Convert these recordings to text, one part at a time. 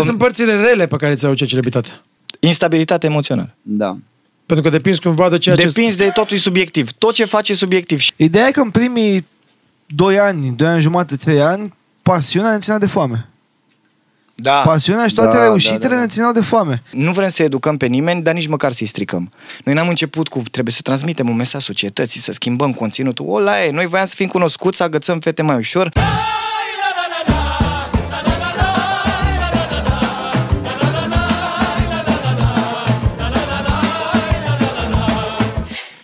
Care dom- sunt părțile rele pe care ți au celebritate? Instabilitate emoțională. Da. Pentru că depinzi cumva de ceea ce... Depinzi de totul e subiectiv. Tot ce faci e subiectiv. Și Ideea e că în primii 2 ani, 2 ani jumate, 3 ani, pasiunea ne ținea de foame. da. Pasiunea și toate Da, reușitele da, da, da. ne țineau de foame. Nu vrem să educăm pe nimeni, dar nici măcar să-i stricăm. Noi n-am început cu trebuie să transmitem un mesaj societății, să schimbăm conținutul. O, la e, noi voiam să fim cunoscuți, să agățăm fete mai ușor.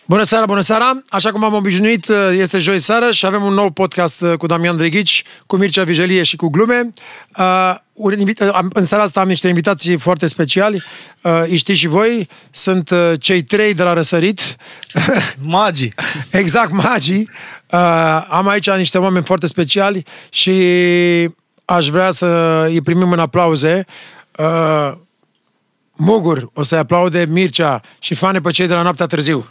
Bună seara, bună seara! Așa cum am obișnuit, este joi seară și avem un nou podcast cu Damian Drighici, cu Mircea Vigelie și cu glume. Uh, un invit- uh, am- în seara asta am niște invitații foarte speciali. Uh, îi știți și voi, sunt uh, cei trei de la Răsărit. Magii. exact, magii. Uh, am aici niște oameni foarte speciali și aș vrea să îi primim în aplauze. Uh, Mugur o să-i aplaude Mircea și fane pe cei de la Noaptea Târziu.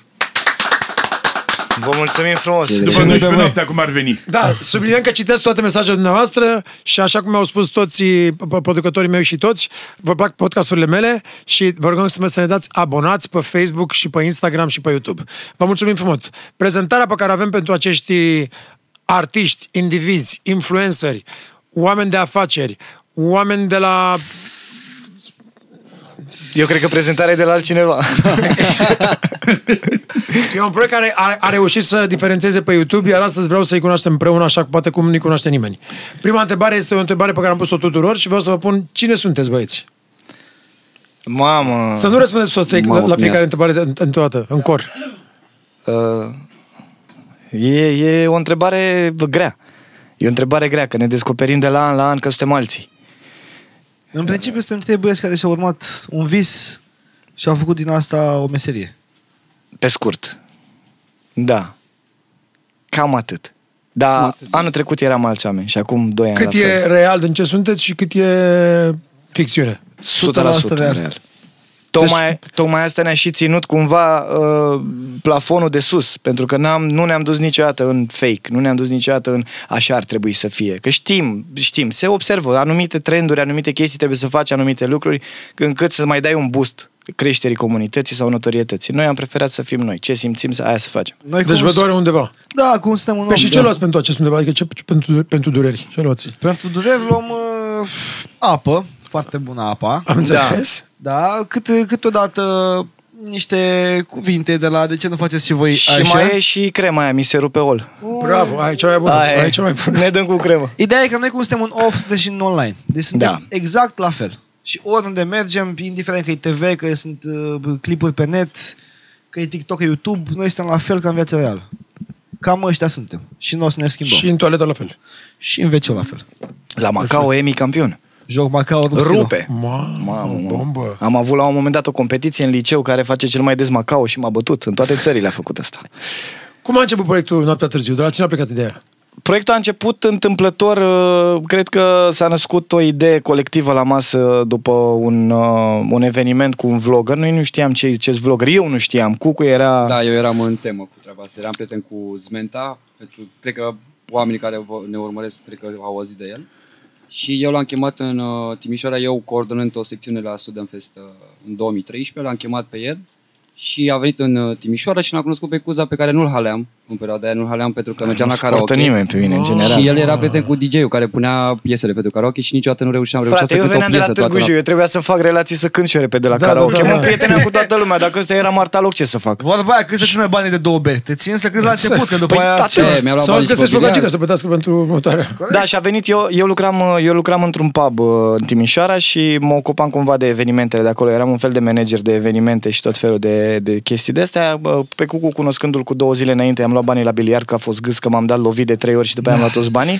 Vă mulțumim frumos! Ce După Sunt 12 de noaptea, cum ar veni. Da, subliniem că citesc toate mesajele dumneavoastră și așa cum au spus toți p- producătorii mei și toți, vă plac podcasturile mele și vă rugăm să, mă- să ne dați abonați pe Facebook și pe Instagram și pe YouTube. Vă mulțumim frumos! Prezentarea pe care o avem pentru acești artiști, indivizi, influenceri, oameni de afaceri, oameni de la Eu cred că prezentarea e de la altcineva. E un proiect care a, a reușit să diferențieze pe YouTube, iar astăzi vreau să-i cunoaștem împreună, așa că poate cum nu-i cunoaște nimeni. Prima întrebare este o întrebare pe care am pus-o tuturor și vreau să vă pun cine sunteți, băieți? Mamă! Să nu răspundeți toți trei Mamă, la cum e fiecare asta? întrebare în, în toată, în cor. Uh, e, e o întrebare grea. E o întrebare grea, că ne descoperim de la an la an că suntem alții. În principiu suntem trei băieți care și-au urmat un vis și au făcut din asta o meserie. Pe scurt. Da. Cam atât. Dar anul trecut eram alți oameni și acum doi ani Cât la e fel. real din ce sunteți și cât e ficțiune. 100% 100% real. real. Tocmai, deci... tocmai asta ne-a și ținut cumva uh, plafonul de sus, pentru că n-am, nu ne-am dus niciodată în fake, nu ne-am dus niciodată în așa ar trebui să fie. Că știm, știm, se observă anumite trenduri, anumite chestii, trebuie să faci anumite lucruri, încât să mai dai un boost creșterii comunității sau notorietății. Noi am preferat să fim noi. Ce simțim, să aia să facem. Noi Deci cum vă doare undeva. Da, cum suntem un Păi om. și ce da. luați pentru acest undeva? Adică ce, ce pentru, pentru dureri? Ce luați? Pentru dureri luăm uh, apă, foarte bună apa. Am înțeles? Da, câte, câteodată niște cuvinte de la de ce nu faceți și voi Și așa. mai e și crema aia, mi se rupe ol. Bravo, ai cea mai bună. Aia e. Ai cea mai bună. Ne dăm cu cremă. Ideea e că noi cum suntem un off, suntem și în online. Deci suntem Da. exact la fel. Și oriunde mergem, indiferent că e TV, că sunt uh, clipuri pe net, că e TikTok, că e YouTube, noi suntem la fel ca în viața reală. Cam ăștia suntem. Și nu o să ne schimbăm. Și în toaletă la fel. și în wc la fel. La Macao, Emi campion. Joc Macao rup stilo. Rupe. Mamă, Mamă, mamă. bombă. Am avut la un moment dat o competiție în liceu care face cel mai des Macao și m-a bătut. În toate țările a făcut asta. Cum a început proiectul Noaptea Târziu? De la cine a plecat ideea? Proiectul a început întâmplător, uh, cred că s-a născut o idee colectivă la masă după un, uh, un eveniment cu un vlogger. Noi nu știam ce ce vlogger, eu nu știam. Cucu era... Da, eu eram în temă cu treaba asta. Eram prieten cu Zmenta, pentru, cred că oamenii care vă- ne urmăresc, cred că au auzit de el. Și eu l-am chemat în uh, Timișoara, eu coordonând o secțiune la Student Fest uh, în 2013, l-am chemat pe el și a venit în uh, Timișoara și l-am cunoscut pe Cuza pe care nu-l haleam în perioada aia, nu-l haleam pentru că mergeam nu la suportă karaoke. nimeni pe mine, în general. Și el era prieten cu DJ-ul care punea piesele pentru karaoke și niciodată nu reușeam, reușea Frate, să eu cânt o veneam de la piesă Târgu toată Jiu, eu trebuia să fac relații să cânt și eu repede la Da, karaoke. da, da, Mă da. prieteneam cu toată lumea, dacă ăsta era Martaloc, ce să fac? Vorba aia, cât să țină banii de două beri? Te țin să câți la început, că după Păi, aia... tată, E, mi-a luat Sau bani îți și găsesc pe o gagică biliard. să plătească pentru următoarea. Da, și a venit, eu, eu, lucram, eu lucram într-un pub uh, în Timișoara și mă ocupam cumva de evenimentele de acolo. Eram un fel de manager de evenimente și tot felul de, de chestii de astea. Bă, Pe Cucu, cunoscându-l cu două zile înainte, am luat banii la biliard, că a fost gâs, că m-am dat lovit de trei ori și după aia am luat toți banii.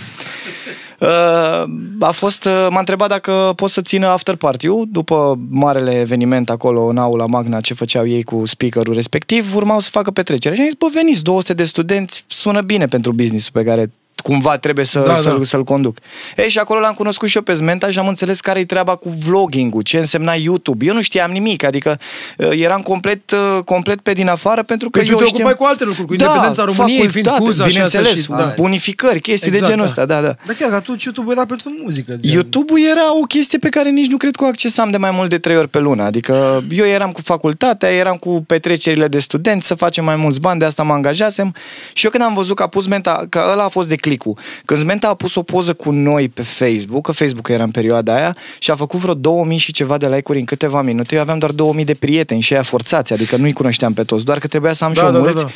Uh, a fost, uh, m-a întrebat dacă pot să țină after party-ul după marele eveniment acolo în aula Magna ce făceau ei cu speakerul respectiv, urmau să facă petrecere. Și am zis, bă, veniți, 200 de studenți, sună bine pentru business-ul pe care cumva trebuie să, Da, da, să, da. să-l conduc. Ei, și acolo l-am cunoscut și eu pe Zmenta și am înțeles care e treaba cu vlogging-ul, ce însemna YouTube. Eu nu știam nimic, adică uh, eram complet, uh, complet pe din afară pentru că Păi tu eu te știam... ocupai cu alte lucruri, cu independența României, fiind facultate, Cuza și asta bineînțeles, și- da. unificări, chestii Exact, de genul da. ăsta, da, da. Dar chiar că atunci YouTube era pentru muzică. gen. YouTube-ul era o chestie pe care nici nu cred că o accesam de mai mult de trei ori pe lună. Adică eu eram cu facultatea, eram cu petrecerile de studenți, să facem mai mulți bani, de asta mă angajasem. Și eu când am văzut că a pus Menta, că ăla a fost de clicul. Când Menta a pus o poză cu noi pe Facebook, că Facebook era în perioada aia, și a făcut vreo 2000 și ceva de like-uri în câteva minute, eu aveam doar 2000 de prieteni și aia forțați, adică nu-i cunoșteam pe toți, doar că trebuia să am Da, și eu da, da, mulți. da.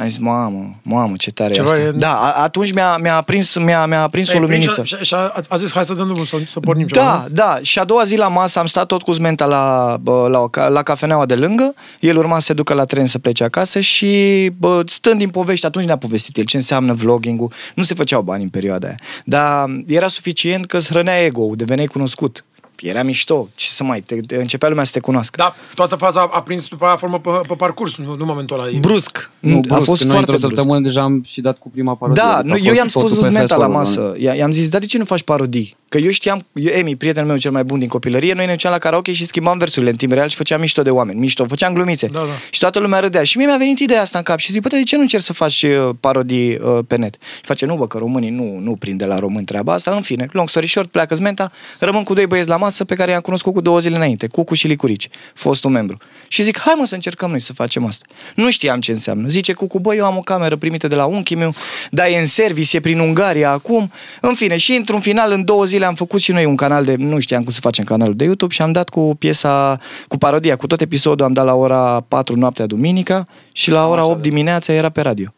Am zis, mamă, mamă, ce tare Ceva e asta. e- Da, a, atunci mi-a, mi-a aprins, mi-a, mi-a aprins o Ei, luminiță. Și, și a, a zis, hai să dăm drumul, să, să pornim ceva. Da, nu? da. Și a doua zi la masă am stat tot cu Zmenta la, bă, la, o ca- la cafeneaua de lângă. El urma să se ducă la tren să plece acasă și bă, stând din povești, atunci ne-a povestit el ce înseamnă vlogging-ul. Nu se făceau bani în perioada aia. Dar era suficient că îți hrănea ego-ul, deveneai cunoscut. Era mișto. Ce să mai... Te, te, începea lumea să te cunoască. Da, toată faza a, a prins după aia formă pe, pe parcurs, nu, nu momentul ăla. E- Brusc. Nu, a brusc, fost noi foarte într-o brusc. săptămână deja am și dat cu prima parodie. Da, Adică nu, a eu fost i-am spus totul lui pe Zmeta la fast-forward, masă. I- I-am zis, dar de ce nu faci parodii? Că eu știam, eu, Emi, prietenul meu cel mai bun din copilărie, noi ne duceam la karaoke și schimbam versurile în timp real și făceam mișto de oameni, mișto, făceam glumițe. Da, da. Și toată lumea râdea. Și mie mi-a venit ideea asta în cap și zic, bă, dar de ce nu încerci să faci uh, parodii uh, pe net? Și face, nu, bă, că românii nu, nu prinde la român treaba asta. În fine, long story short, pleacă Zmenta, rămân cu doi băieți la masă pe care i-am cunoscut cu două zile înainte, Cucu și Licurici, fostul membru. Și zic, hai mă să încercăm noi să facem asta. Nu știam ce înseamnă. Zice Cucu, bă, eu am o cameră primită de la unchiul meu, dar e în service, e prin Ungaria acum. În fine, și într-un final, în două zile am făcut și noi un canal de, nu știam cum să facem canalul de YouTube și am dat cu piesa, cu parodia, cu tot episodul am dat la ora 4 noaptea duminica și la ora Așa, 8 da. dimineața era pe radio.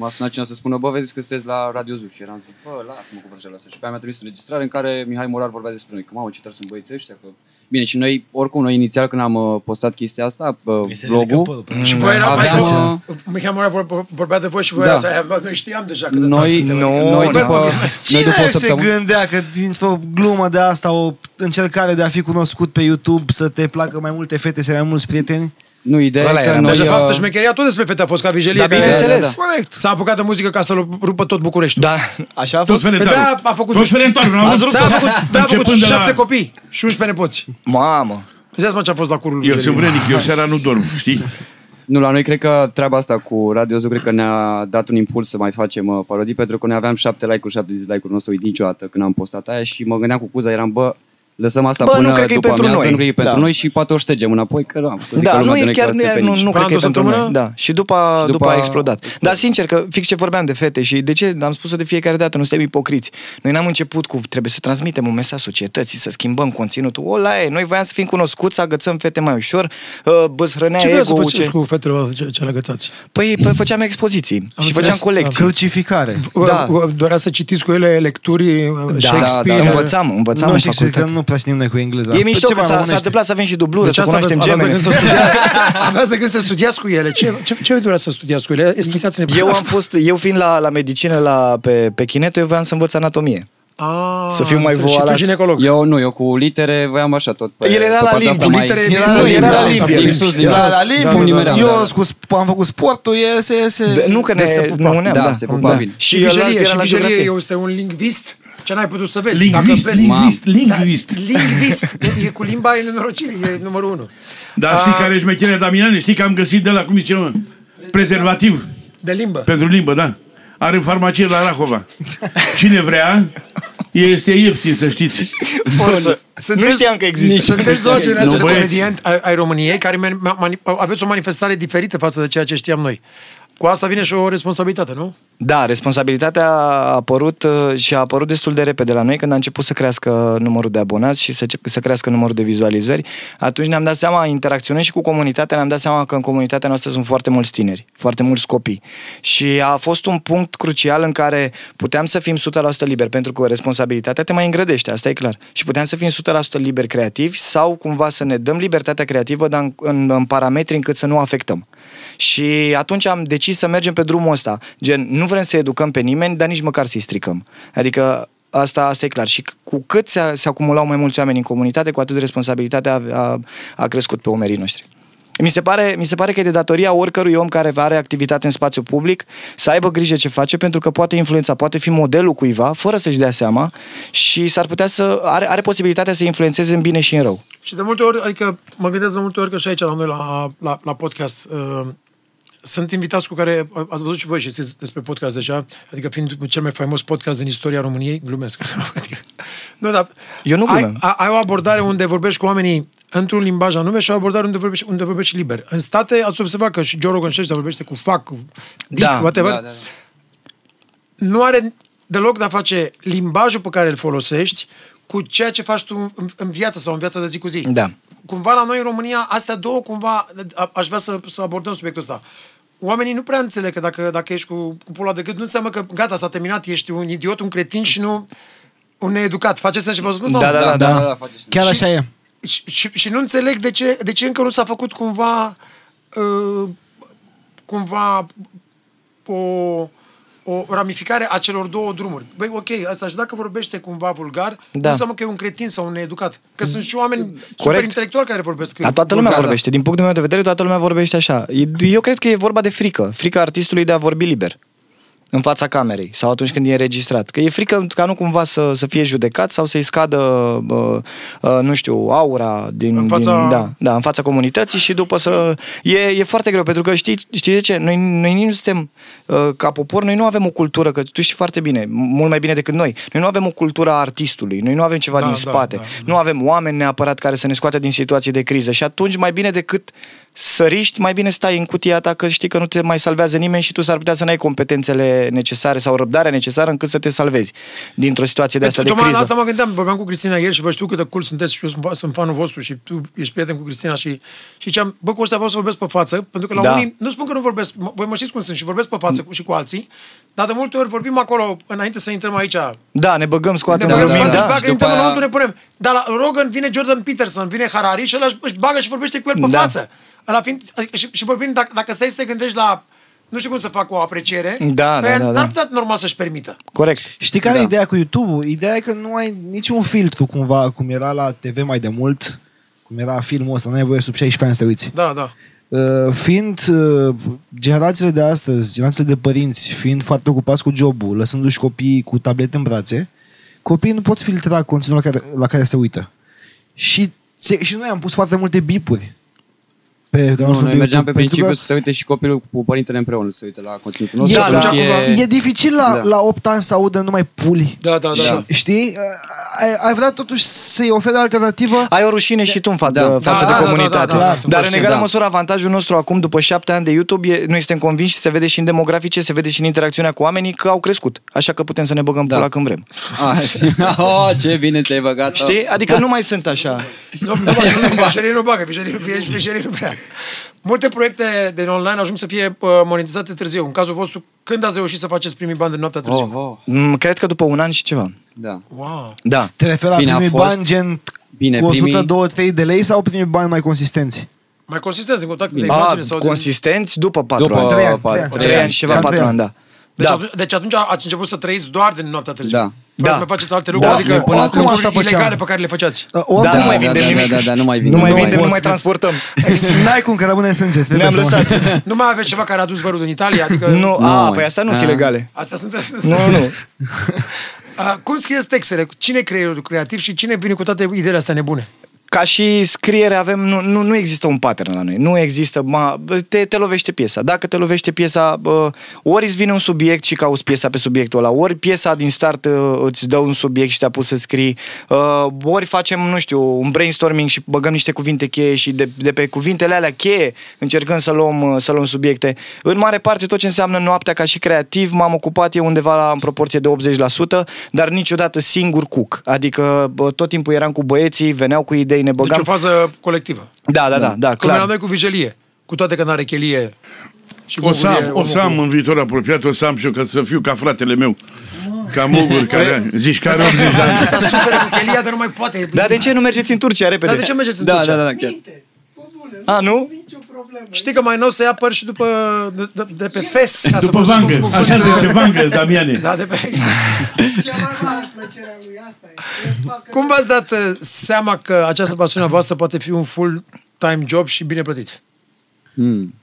M-a sunat cineva să spună, bă, vedeți că sunteți la Radio Zuș. Și eram zic, bă, lasă-mă cu vrăjeala asta. Și pe aia mi-a trimis înregistrare în care Mihai Morar vorbea despre noi. Că, mamă, ce tare sunt băieții ăștia. Că... Bine, și noi, oricum, noi inițial când am uh, postat chestia asta, uh, se ridică vlogul, părul pe Și voi era Aveam, mai uh, Mihai Morea vor- vorbea de voi și voi Da. erați aia, bă, noi știam deja că de Noi- tare suntem. nu, noi nu. după, noi Cine după o se săptămână... gândea că dintr-o glumă de asta, o încercare de a fi cunoscut pe YouTube, să te placă mai multe fete, să ai mai mulți prieteni? Nu, ideea Ăla e că era. noi... Deci, de fapt, uh, șmecheria tot despre fete a fost ca vijelie. Da, bine. bineînțeles. da, da. Corect. S-a apucat de muzică ca să-l rupă tot Bucureștiul. Da, așa a Toți fost. Pe ferentarul. de-aia a făcut, Toți ferentarul, n-am văzut de-aia a făcut, de-aia a făcut Începând de la- șapte copii și 11 nepoți. Mamă. Îți mă ce a fost la curul Eu lui sunt Vigelie. vrenic, eu seara nu dorm, știi? Nu, la noi cred că treaba asta cu Radio Zoo cred că ne-a dat un impuls să mai facem uh, parodii pentru că noi aveam șapte like-uri, șapte dislike-uri, nu o să uit niciodată când am postat aia și mă gândeam cu Cuza, eram, bă, lăsăm asta Bă, nu până cred că e după pentru amiază, noi. nu cred că e pentru Da. noi și poate o ștegem înapoi, că nu, să zic Da, lumea nu de e noi chiar, că nu, suntem e, nu, penici. nu Până cred că e într-o pentru săptămână? noi. Da. Și după, Și după, după a a explodat. explodat. Dar sincer că fix ce vorbeam de fete și de ce am spus-o de fiecare dată, nu suntem ipocriți. Noi n-am început cu trebuie să transmitem un mesaj societății, să schimbăm conținutul. O, la e, noi voiam să fim cunoscuți, să agățăm fete mai ușor, uh, băzhrănea Ce vreau să ego faceți ce... cu fetele voastre ce, ce legățați? Păi, păi făceam expoziții și înțeles. făceam colecții. Crucificare. Da. Dorea să citiți cu ele lecturi, Da, Shakespeare. da, da. învățam, învățam Nu în știu, cred că facultate. nu prea știm noi cu engleza. E mișto Ce că mai s-a, s-a românește? întâmplat să avem și dublură, Deci să asta aveți, cunoaștem aveați de gemene. gând să studiați, aveați de gând să studiați cu ele. Ce, ce, ce doreați să studiați cu ele? Explicați-ne. Eu am fost, eu fiind la, la medicină la, pe, pe Chineto, eu voiam să învăț anatomie. Ah, să fiu mai înțeleg. Și voalat. tu ginecolog. Eu nu, eu cu litere voiam așa tot pe, El era pe la partea limbi, asta mai- litere- Era Nu, la era la limbi, limbi. Limbi sus, limbi Era jos. la limbi, Da, Cum da, nimeream, eu da, da. cu, sp- am făcut sportul, e, se, se, De, nu că ne, se pupa. ne uneam, Da, da. se pupa bine. Și ălalt vijelie, era și la vijelie geografie. este un lingvist ce n-ai putut să vezi. Lingvist, Dacă vezi- lingvist, lingvist. Da, lingvist. E cu limba e nenorocire, e numărul unu. Dar știi care e șmecherea Damiane? Știi că am găsit de la, cum zice, mă? Prezervativ De limbă. pentru limbă, da. Are în farmacie la Rahova. Cine vrea, este ieftin, să știți. Forță. Nu știam că există. Sunteți două generații Nu, de băieți. comedianți ai, ai României care mani- mani- aveți o manifestare diferită față de ceea ce știam noi. Cu asta vine și o responsabilitate, nu? Da, responsabilitatea a apărut uh, și a apărut destul de repede la noi când a început să crească numărul de abonați și să, să crească numărul de vizualizări. Atunci ne-am dat seama, interacționând și cu comunitatea, ne-am dat seama că în comunitatea noastră sunt foarte mulți tineri, foarte mulți copii. Și a fost un punct crucial în care puteam să fim 100% liberi, pentru că responsabilitatea te mai îngrădește, asta e clar. Și puteam să fim 100% liberi creativi sau cumva să ne dăm libertatea creativă, dar în, în, în parametri încât să nu afectăm. Și atunci am decis să mergem pe drumul ăsta. Gen, nu vrem să educăm pe nimeni, dar nici măcar să-i stricăm. Adică asta, asta e clar. Și cu cât se, se acumulau mai mulți oameni în comunitate, cu atât responsabilitatea a, a, a crescut pe umerii noștri. Mi se, pare, mi se pare că e de datoria oricărui om care are activitate în spațiu public să aibă grijă ce face pentru că poate influența, poate fi modelul cuiva fără să-și dea seama și s-ar putea să are, are posibilitatea să influențeze în bine și în rău. Și de multe ori, adică mă gândesc de multe ori că și aici la noi la, la, la podcast uh, sunt invitați cu care ați văzut și voi și știți despre podcast deja, adică fiind cel mai faimos podcast din istoria României, glumesc. Adică, nu, dar Eu nu ai, glumesc. a- ai o abordare unde vorbești cu oamenii într-un limbaj anume și ai o abordare unde vorbești, unde vorbești liber. În state ați observat că și Joe Rogan și ăștia vorbește cu fac, cu dick, Da, whatever. Da, da, da. Nu are deloc de a face limbajul pe care îl folosești cu ceea ce faci tu în, în viață sau în viața de zi cu zi. Da. Cumva la noi în România, astea două, cumva, a, aș vrea să, să abordăm subiectul ăsta. Oamenii nu prea înțeleg că dacă, dacă ești cu, cu pula de gât, nu înseamnă că gata, s-a terminat, ești un idiot, un cretin și nu un needucat. Faceți sens ce vă spun? sau Da, nu? da, da. da, face și- Chiar Și- așa e. Și, și, și nu înțeleg de ce, de ce încă nu s-a făcut cumva uh, cumva o, o ramificare a celor două drumuri. Băi, ok, asta și dacă vorbește cumva vulgar, da. nu Da. înseamnă că e un cretin sau un needucat. Că sunt și oameni super Corect. intelectuali care vorbesc Dar toată lumea vulgar. vorbește. Din punctul meu de vedere, toată lumea vorbește așa. E- Eu cred că e vorba de frică. Frica artistului de a vorbi liber. În fața camerei sau atunci când e înregistrat. Că e frică ca nu cumva să, să fie judecat sau să-i scadă, uh, uh, nu știu, aura din, În fața- din, da, da, în fața comunității și după să... E, e foarte greu, pentru că știi, știi de ce? Noi, noi nici nu suntem, uh, ca popor, noi nu avem o cultură, că tu știi foarte bine, mult mai bine decât noi. Noi nu avem o cultură a artistului, noi nu avem ceva Da, din da, spate. da, da. Nu avem oameni neapărat care să ne scoată din situații de criză și atunci mai bine decât săriști, mai bine stai în cutia ta că știi că nu te mai salvează nimeni și tu s-ar putea să n-ai competențele necesare sau răbdarea necesară încât să te salvezi dintr-o situație de asta de Tocmai la criză. asta mă gândeam, vorbeam cu Cristina ieri și vă știu cât de cool sunteți și eu sunt, sunt fanul vostru și tu ești prieten cu Cristina și, și ziceam, bă, cu ăsta vreau să vorbesc pe față, pentru că la Da. unii, nu spun că nu vorbesc, mă- voi mă știți cum sunt și vorbesc pe față cu, și cu alții, dar de multe ori vorbim acolo, înainte să intrăm aici, Da, ne băgăm, scoatem ne Da, băgăm da, da, da. da, Și bagă, după intrăm aia- înăuntru, ne punem. Dar la Rogan vine Jordan Peterson, vine Harari și ăla își- își bagă și vorbește cu el pe Da. față. Ăla fiind, adică, și, și vorbim, dacă, dacă stai să te gândești la, nu știu cum să fac o apreciere, Da, pe da, aia da, da. n-ar putea normal să-și permită. Corect. Știi care Da. e ideea cu YouTube-ul? Ideea e că nu ai niciun filtru cumva, cum era la TV mai de mult, cum era filmul ăsta, nu ai voie sub 16 ani să te uiți. Da, da. Uh, fiind uh, generațiile de astăzi, generațiile de părinți, fiind foarte ocupați cu jobul, lăsându-și copiii cu tablete în brațe, copiii nu pot filtra conținutul la care, la care se uită. Și, ți- și noi am pus foarte multe bipuri pe canalul Nu, nostru noi de mergeam pe YouTube, pentru principiu că să se uite și copilul cu părintele împreună, să se uite la conținutul E, nostru. Da, să da. nu fie- e dificil la, Da. la 8 ani să audă numai puli. Da, da, da. Da. Știi? Ai, ai vrea totuși să-i oferi o alternativă? Ai o rușine și tu în fa- Da. față Da, de da, da, comunitate. da, da, da, sunt Dar în conștient, egală da. măsură avantajul nostru acum, după șapte ani de YouTube, e, noi suntem convinși și se vede și în demografice, se vede și în interacțiunea cu oamenii că au crescut. Așa că putem să ne băgăm Da. pula când vrem. Ah, oh, ce bine ți-ai băgat Știi? Adică nu mai sunt așa. Nu, nu bagă, nu, fișerii nu bagă, fișerii, fișerii nu prea. Multe proiecte de online ajung să fie uh, monetizate târziu. În cazul vostru, când ați reușit să faceți primii bani de noaptea târziu? Oh, oh, Mm, Cred că după un an și ceva. da. Wow. Da. Te referi la Bine, a primii fost. bani gen Bine, cu 100, primii- 200, 3 de lei sau primii bani mai consistenți? Mai consistenți în contact de A, imagine sau de... consistenți după patru După ani. Trei ani, patru- trei ani. Trei ani și ceva, Cam patru trei ani, da. Deci, Da. atunci, deci atunci ați început să trăiți doar din noaptea târziu. Da. Vreau Da. să mai faceți alte Da. lucruri, adică Până până acum asta făceam. ilegale pe care le făceați. Uh, Da, oricum nu mai da, vindem da, nimic. da, da, nu mai Nu vindem. mai Nu vindem, nu poți mai să- transportăm. N-ai cum că rămâne în sânge. trebuie Ne-am să mă- lăsat. Nu mai aveți ceva care a dus vărul din Italia? Adică... Nu, Nu a, mai. păi astea nu A. sunt ilegale. Astea sunt... Nu, nu. A, cum scrieți textele? Cine e creierul creativ și cine vine cu toate ideile astea nebune? Ca și scriere avem, nu, nu, nu există un pattern la noi. Nu există, ma, te, te lovește piesa. Dacă te lovește piesa, bă, ori îți vine un subiect și cauți piesa pe subiectul ăla, ori piesa din start uh, îți dă un subiect și te-a pus să scrii, uh, ori facem, nu știu, un brainstorming și băgăm niște cuvinte cheie și de, de pe cuvintele alea cheie încercăm să luăm, uh, să luăm subiecte. În mare parte tot ce înseamnă noaptea ca și creativ m-am ocupat eu undeva la, în proporție de 80%, dar niciodată singur cuc. Adică bă, tot timpul eram cu băieții, veneau cu idei, ne Deci băgam... o fază colectivă. Da, da, da, da, Cum era clar. noi cu vijelie. Cu toate că n-are chelie. Și O să Google e am, o omul să cu- am în viitor apropiat, o să am și eu, ca să fiu ca fratele meu. Ca Mugur, care zici care 80 de ani. Asta suferă cu chelia, dar nu mai poate. Dar de ce nu mergeți în Turcia repede? Dar de ce mergeți în Da, Turcia? da, da, chiar. A, nu? Știi că mai nou se ia păr și după, de, de, de pe fes. ca să După folosesc vangă, un așa cuvânt. zice vangă, Damiane. Da, de pe exact. Cea mai mare plăcere a lui asta e. E facă- Cum v-ați dat uh, seama că această pasiune a voastră poate fi un full-time job și bine plătit? Hmm.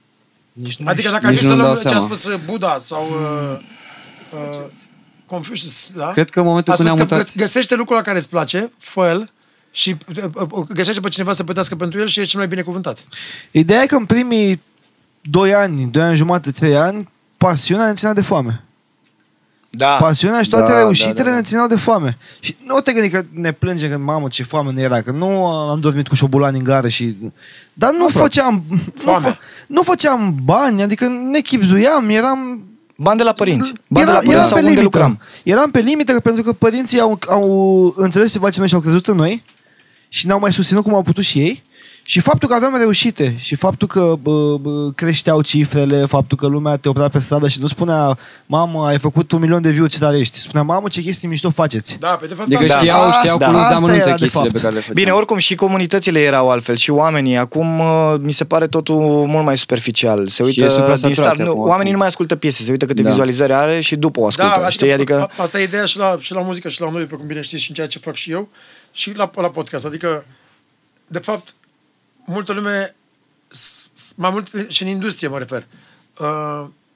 Nici nu Adică știu. dacă ar nici fi să nu-mi luăm dau ce a seama. spus uh, Buddha sau uh, uh, Confucius, da? Cred că în momentul a când spus ne-am că mutat... gă- găsește lucrul la care îți place, fă el și uh, uh, găsește pe cineva să plătească pentru el și e cel mai binecuvântat. Ideea e că în primii 2 ani, 2 ani jumate, 3 ani, pasiunea ne ținea de foame. Da. Pasiunea și toate Da, reușitele da, da, da. ne țineau de foame. Și nu te gândi că ne plângem că, mamă, ce foame ne era, că nu am dormit cu șobolani în gară și... Dar nu făceam... Nu, Foame. fă, nu făceam bani, adică ne chipzuiam, eram... Bani de la părinți. Bani de Era, la părinți eram sau pe unde limită. lucram. Eram pe limită pentru că părinții au, au înțeles ce facem noi și au crezut în noi și ne-au mai susținut cum au putut și ei. Și faptul că aveam reușite și faptul că bă, bă, creșteau cifrele, faptul că lumea te oprea pe stradă și nu spunea mamă, ai făcut un milion de view ce tare ești. Spunea mamă, ce chestii mișto faceți. Da, pe de fapt Adică asta- știau, asta- știau cu asta luz de amănunte era de chestiile fapt. pe care le făceam. Bine, oricum și comunitățile erau altfel și oamenii. Acum uh, mi se pare totul mult mai superficial. Se e uită din supra-saturație start. Nu, acum, oamenii oricum. nu mai ascultă piese, se uită câte Da. vizualizări are și după o ascultă. Da, știi? Adică... a- Asta e ideea și la, și la muzică și la noi, pe cum bine știți, și în ceea ce fac și eu, și la, la podcast. Adică, de fapt, multă lume, s- s- mai mult și în industrie mă refer. Uh,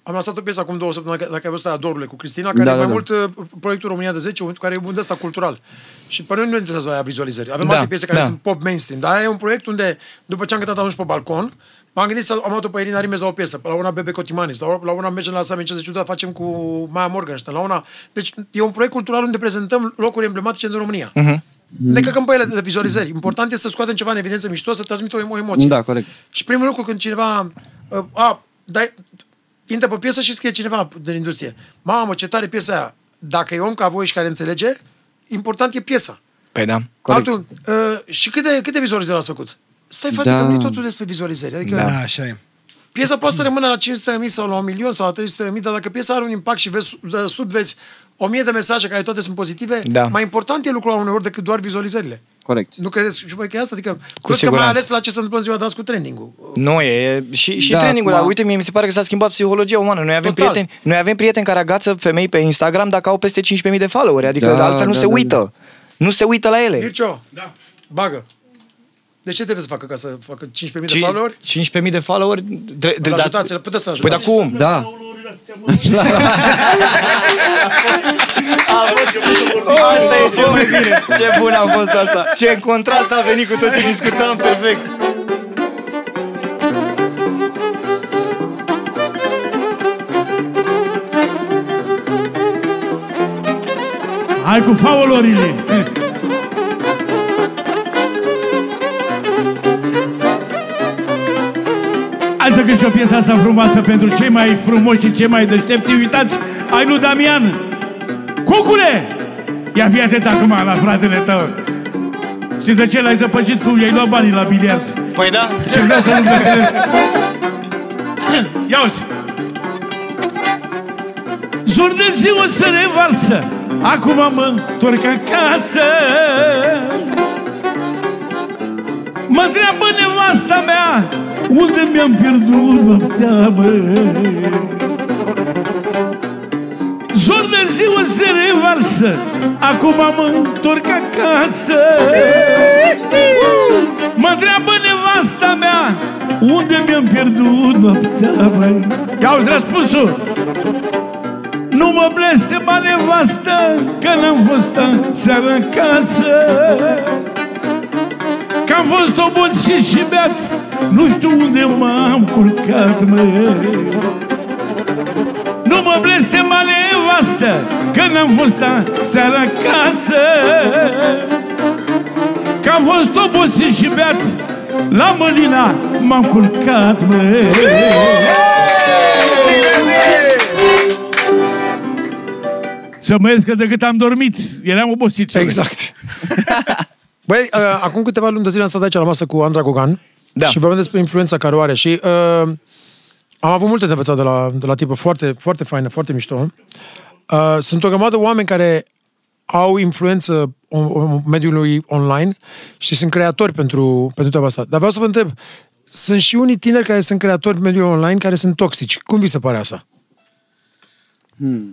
am lansat o piesă acum două săptămâni, dacă ai văzut aia Dorule cu Cristina, care Da, e mai da, da. mult uh, proiectul România de 10, care e un de ăsta cultural. Și pe noi nu ne interesează aia vizualizări. Avem Da, alte piese care da. sunt pop mainstream, dar aia e un proiect unde, după ce am cântat atunci pe balcon, M-am gândit să am luat-o pe Irina Rimez la o piesă, la una Bebe Cotimanis, la una, la una mergem la Sami 50 Ciudat, facem cu Maya Morgenstern, la una... Deci e un proiect cultural unde prezentăm locuri emblematice din România. Uh-huh. Ne căcăm pe ele de vizualizări. Important este să scoatem ceva în evidență mișto, să transmită o, o emoție. Da, corect. Și primul lucru când cineva... Uh, a, dai, intră pe piesă și scrie cineva din industrie. Mamă, ce tare piesa aia. Dacă e om ca voi și care înțelege, important e piesa. Păi da. Corect. Altul, uh, și câte, câte vizualizări ați făcut? Stai, frate, Da. că nu e totul despre vizualizări. Adică Da. Da, așa e. Piesa poate să rămână la 500.000 sau la 1 milion sau la 300.000, dar dacă piesa are un impact și vezi de sub vezi 1000 de mesaje care toate sunt pozitive, Da. mai important e lucrul la uneori decât doar vizualizările. Corect. Nu credeți și voi că e asta? Adică, cred că mai siguranță. ales la ce se întâmplă în ziua de azi cu trending-ul. Nu, e și, și Da, trainingul, acum- dar uite, mie mi se pare că s-a schimbat psihologia umană. Noi avem, Total. prieteni, noi avem prieteni care agață femei pe Instagram dacă au peste 15.000 de followeri, adică Da, altfel nu da, se da, uită. Nu se uită la ele. Mircio, da. bagă. De ce trebuie să facă ca să facă 15.000 de Ci- followeri? 15.000 de followeri? Dre- Îl da- ajutați, îl puteți să Păi ajutați. dar cum? Da. Asta e cel mai bine. Ce bun a fost asta. Ce contrast a venit cu tot ce discutam, perfect. Hai cu faulurile! Hai să cânt și o piesă asta frumoasă pentru cei mai frumoși și cei mai deștepți invitați ai lui Damian. Cucule! Ia fii atent acum la fratele tău. Știi de ce l-ai zăpăcit cu i-ai luat banii la biliard? Păi da. Și vreau să nu găsesc. Ia uite. Zor de ziua se revarsă Acum mă întorc acasă Mă întreabă nevasta mea Unde mi-am pierdut noaptea, mă Zor de ziua se revarsă. Acum mă întorc acasă. Mă întreabă nevasta mea Unde mi-am pierdut noaptea, mă Ia uite răspunsul. Nu mă blestema nevastă Că n-am fost seara în casă Că am fost obosit și beat Nu știu unde m-am culcat, mă Nu mă blestema nevastă Că n-am fost seara în casă Că am fost obosit și beat La mălina m-am culcat, mă Să mă ies că decât am dormit, eram obosit. Exact. Băi, uh, acum câteva luni de zile am stat aici la masă cu Andra Gogan Da. și vorbeam despre influența care o are și uh, am avut multe de învățat de la, de la tipă foarte, foarte faină, foarte mișto. Uh, sunt o grămadă de oameni care au influență în, în mediului online și sunt creatori pentru, pentru treaba asta. Dar vreau să vă întreb, sunt și unii tineri care sunt creatori în mediul online care sunt toxici. Cum vi se pare asta?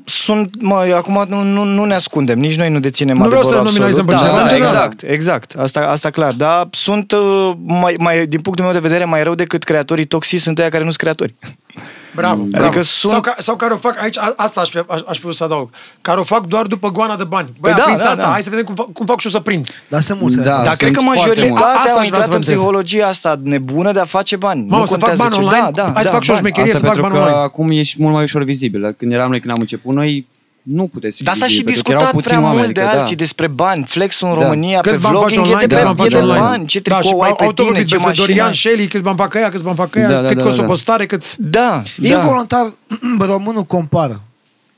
Sunt, mă, acum nu, nu, nu ne ascundem, nici noi nu deținem Nu vreau adevărul să nominalizăm absolut. pe da, cineva, da, în general. exact, exact, asta, asta clar, dar sunt, uh, mai, mai, din punctul meu de vedere, mai rău decât creatorii toxici sunt ăia care nu sunt creatori. Bravo, Adică bravo. sunt- Sau, ca, sau care o fac, aici, a- asta aș fi, aș, aș fi vrut să adaug, care o fac doar după goana de bani. Băi, Păi a da, prins da, asta, da. hai să vedem cum fac, cum fac și eu să prind. Dar sunt mulți. Da. care- Dar sunt cred că foarte mulți. A- majoritatea asta au aș vrea să intrat vă în întreb. psihologia asta nebună de a face bani. Mamă, nu să fac contează bani ce. online? Da, da, Hai să da, fac și o bani. șmecherie. Asta să fac pentru bani că online. acum ești mult mai ușor vizibil. Când eram noi, când am început noi, nu puteți fi Dar s-a și vizibil, pentru că erau discutat puțini prea oameni, mult de adică, alții da. despre bani, flexul în Da. România, pe Câți bani faci vlogging, e online, de câți pe, bani e faci de online. bani, ce Da, și tricou ai au pe tot tine, vorbit ce despre mașină Dorian ai. Shelley, câți bani fac ea, câți bani fac ea, Da, da, cât da, costă da, o da. postare, cât... Da, da. Involuntar, românul compară.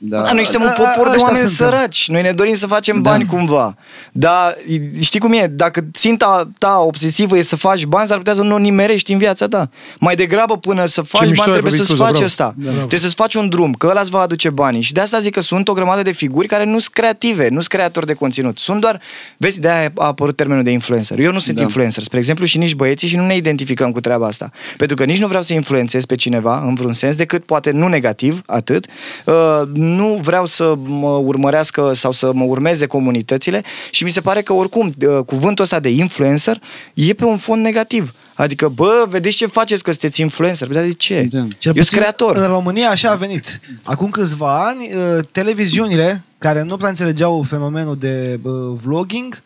Da. Da, noi suntem un A- a- popor de ăștia oameni suntem. săraci. Noi ne dorim să facem bani cumva. Dar știi cum e? Dacă ținta ta obsesivă e să faci bani, s-ar putea să nu o nimerești în viața ta. Mai degrabă până să faci mișto bani ai trebuie vorbit, să-ți scuze, faci bravo. asta. Da, bravo. Trebuie să-ți faci un drum, că ăla îți va aduce banii. Și de asta zic că sunt o grămadă de figuri care nu sunt creative, nu sunt creatori de conținut. Sunt doar, vezi, de-aia a apărut termenul de influencer. Eu nu sunt Da. influencer, spre exemplu, și nici băieții și nu ne identificăm cu treaba asta. Pentru că nici nu vreau să influențez pe cineva în vreun sens, decât poate nu negativ, atât. Uh, nu vreau să mă urmărească sau să mă urmeze comunitățile și mi se pare că oricum uh, cuvântul ăsta de influencer e pe un fond negativ. Adică, bă, vedeți ce faceți că sunteți influencer. Dar de ce? Da. Eu Cel sunt puțin creator. În România așa a venit. Acum câțiva ani, uh, televiziunile, care nu prea înțelegeau fenomenul de uh, vlogging,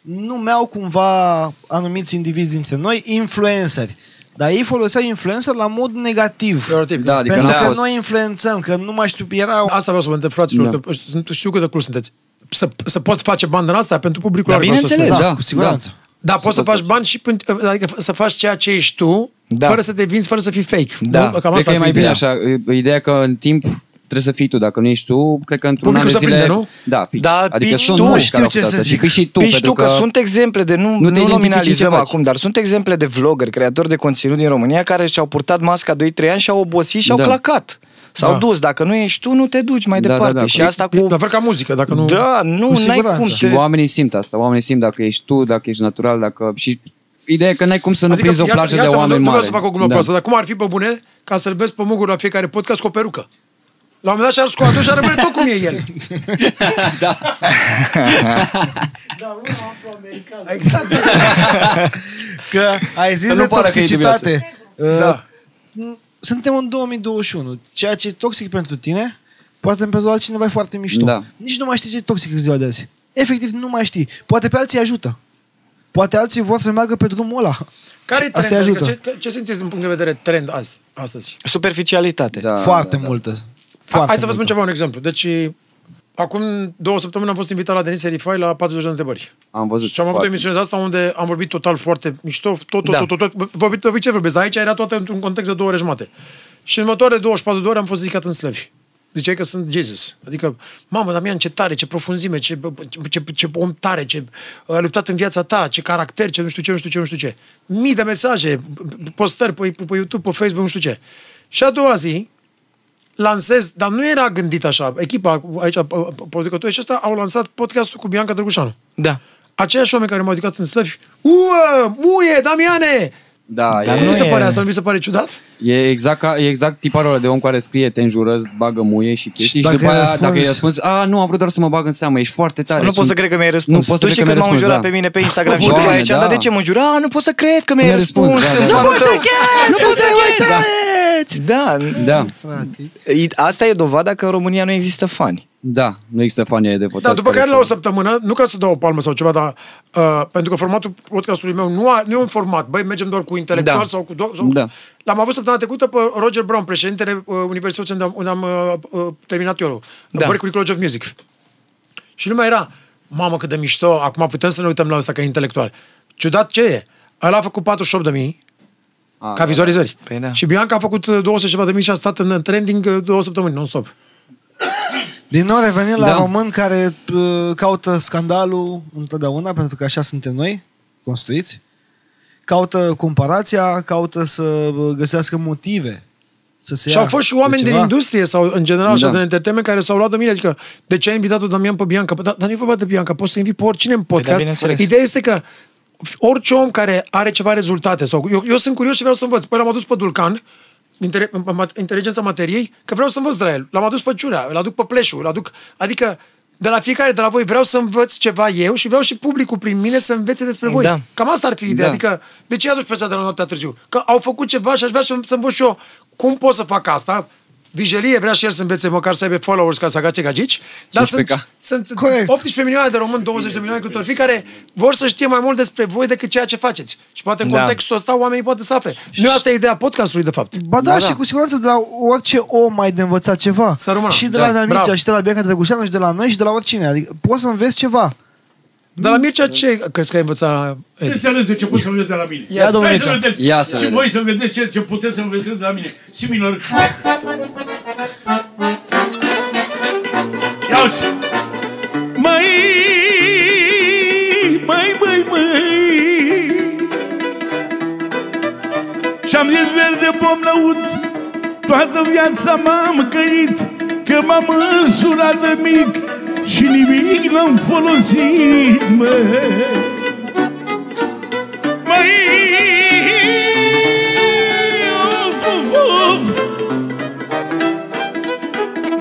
numeau cumva anumiți indivizi dintre noi influenceri. Dar ei foloseau influencer la mod negativ. Peorativ, Da, adică pentru n-a că fost... noi influențăm, că nu mai știu, era... Asta vreau să vă întreb, fraților, Da. că sunt- știu cât de cool sunteți. Să, să pot face bani din asta pentru publicul Da, larg, vreau să bineînțeles, spun. da. cu siguranță. Dar poți să pot faci face. bani și până- adică să faci ceea ce ești tu, Da. fără să te vinzi, fără să fii fake. Da. Nu? Cam Cred asta că e ar mai fi bine ideea. așa. E- Ideea că în timp trebuie să fii tu. Dacă nu ești tu, cred că într-un an Publicul de se zile... prinde, nu? Da, pici. Da, adică pici sunt tu, mulți știu care au ce făcut să asta. zic. Și pici și tu, Pici pentru tu că, sunt exemple de, nu, nu nu, te identifici nominalizăm ce faci. acum, dar sunt exemple de vlogger, creatori de conținut din România care și-au purtat masca 2-3 ani și au obosit și au Da. clacat. S-au Da. dus. Dacă nu ești tu, nu te duci mai Da, da, departe. da. Și E- asta E cu... La fel ca muzică, dacă nu... Da, nu, Cu n-ai siguranță. cum. Și Te... oamenii simt asta. Oamenii simt dacă ești tu, dacă ești natural, dacă... Și ideea e că n-ai cum să nu prinzi o iată- plajă de iată-mă, oameni nu, nu vreau mari. să fac o glumă Da. proastă, dar cum ar fi pe bune ca să îl pe Muguru la fiecare podcast cu o perucă? La un moment dat și-ar scoate și ar rămâne tot cum e el. Da, unul afroamerican. Exact. Că ai zis Să de nu pară că e toxicitate. Uh, Da. Suntem în 2021. Ceea ce e toxic pentru tine, poate pentru altcineva e foarte mișto. Da. Nici nu mai știi ce e toxic în ziua de azi. Efectiv, nu mai știi. Poate pe alții ajută. Poate alții vor să meargă pe drumul ăla. Care e Asta trend? îi Adică ajută. ce, ce simțiți din punct de vedere trend azi, astăzi? Superficialitate. Da, foarte da, da. multă. A, Foarte hai să vă spun multă. ceva, un exemplu. Deci, acum două săptămâni am fost invitat la Denis Serifai la 40 de întrebări. Am văzut. Și am avut o foarte. emisiune de asta unde am vorbit total foarte mișto, tot, tot, Da. tot, tot, tot. Vorbit, vorbit ce vorbesc, dar aici era toată într-un context de două ore jumate. Și în următoarele 24 de ore am fost ridicat în slăvi. Ziceai că sunt Jesus. Adică, mamă, Damian, ce tare, ce profunzime, ce, ce, ce, ce om tare, ce a luptat în viața ta, ce caracter, ce nu știu ce, nu știu ce, nu știu ce. Mii de mesaje, postări pe, pe, pe YouTube, pe Facebook, nu știu ce. Și a doua zi, lansez, dar nu era gândit așa. Echipa aici, producătorii și ăsta, au lansat podcastul cu Bianca Drăgușanu. Da. Aceiași oameni care m-au ridicat în slăvi, uă, muie, Damiane! Da, Dar Nu e, mi se e- pare asta, nu mi se pare ciudat? e, exact ca, e exact tiparul ăla de om care scrie, te înjură, îți bagă muie și chestii. Și, dacă după îi aia, răspunzi- dacă îi răspunzi, a, nu, am vrut doar să mă bag în seamă, ești foarte tare. Nu pot sunt- să cred că mi-ai răspuns. Nu pot să tu cred și că când mi-ai m-au răspuns, jurat da. pe mine pe Instagram și Doamne, după aici, da. dar de ce mă jura? A, nu pot să cred că mi-ai Mi-ai răspuns. răspuns, da, în da, fanul da. tău. Nu pot să Da, Da, E- Asta e dovada că în România nu există fani. Da, nu există fani de podcast. Da, după care să- la o săptămână, nu ca să dau o palmă sau ceva, dar uh, pentru că formatul podcastului meu nu, a, nu e un format, băi, mergem doar cu intelectual Da. sau cu... Do- sau, Da. L-am avut săptămâna trecută pe Roger Brown, președintele uh, Universității unde am, unde am uh, uh, terminat eu, Da. da. Berkeley College of Music. Și lumea era, mamă, cât de mișto, acum putem să ne uităm la ăsta că e intelectual. Ciudat ce e? Ăla a făcut 48 de mii, A, ca vizualizări. Păi da. Și Bianca a făcut uh, 200 ceva de mii și a stat în trending uh, două săptămâni, non-stop. Din nou revenim la Da. români care uh, caută scandalul întotdeauna, pentru că așa suntem noi, construiți. Caută comparația, caută să uh, găsească motive să se Și ia au fost și de oameni din ceva. industrie sau în general așa Da. de entertainment care s-au luat de mine. Adică, de ce ai invitat-o Damian pe Bianca? Păi, Dar, dar nu e vorba de Bianca, poți să invit pe oricine în podcast. bineînțeles. Ideea este că orice om care are ceva rezultate sau eu, eu sunt curios și vreau să învăț. Păi l-am adus pe Dulcan, inter- ma- inteligența materiei, că vreau să învăț de la el. L-am adus pe Ciurea, îl aduc pe Pleșu, îl aduc... Adică de la fiecare de la voi vreau să învăț ceva eu și vreau și publicul prin mine să învețe despre voi. Da. Cam asta ar fi ideea. Da. Adică, de ce i-a adus pe ăsta de la noaptea târziu? Că au făcut ceva și aș vrea să, să învăț și eu cum pot să fac asta. Vigelie vrea și el să învețe măcar să aibă followers ca să agace gagici, dar sunt, 15K. sunt Corect. 18 milioane de români, 20 de milioane cât or fi, care vor să știe mai mult despre voi decât ceea ce faceți. Și poate în Da. contextul ăsta oamenii poate să afle. Nu asta e ideea podcastului, de fapt. Ba da, Da, și da. cu siguranță de la orice om ai de învățat ceva. Să rămână. Și de Da, la Neamicea, bravo. și de la Bianca Drăgușeanu, și de la noi, și de la oricine. Adică poți să înveți ceva. Dar la Mircea ce crezi că ai învățat? Ce Edi? să râzi ce poți să înveți de la mine? Ia, domnule Stai să Mircea. vedeți. Ia să Și vedem. voi să vedeți ce, ce puteți să înveți de la mine. Și minor. Ia uite. Măi, măi, măi, măi. Și-am zis verde pom lăut Toată viața m-am căit Că m-am însurat de mic Și nimic n-am folosit, mă Măi uf, uf, uf.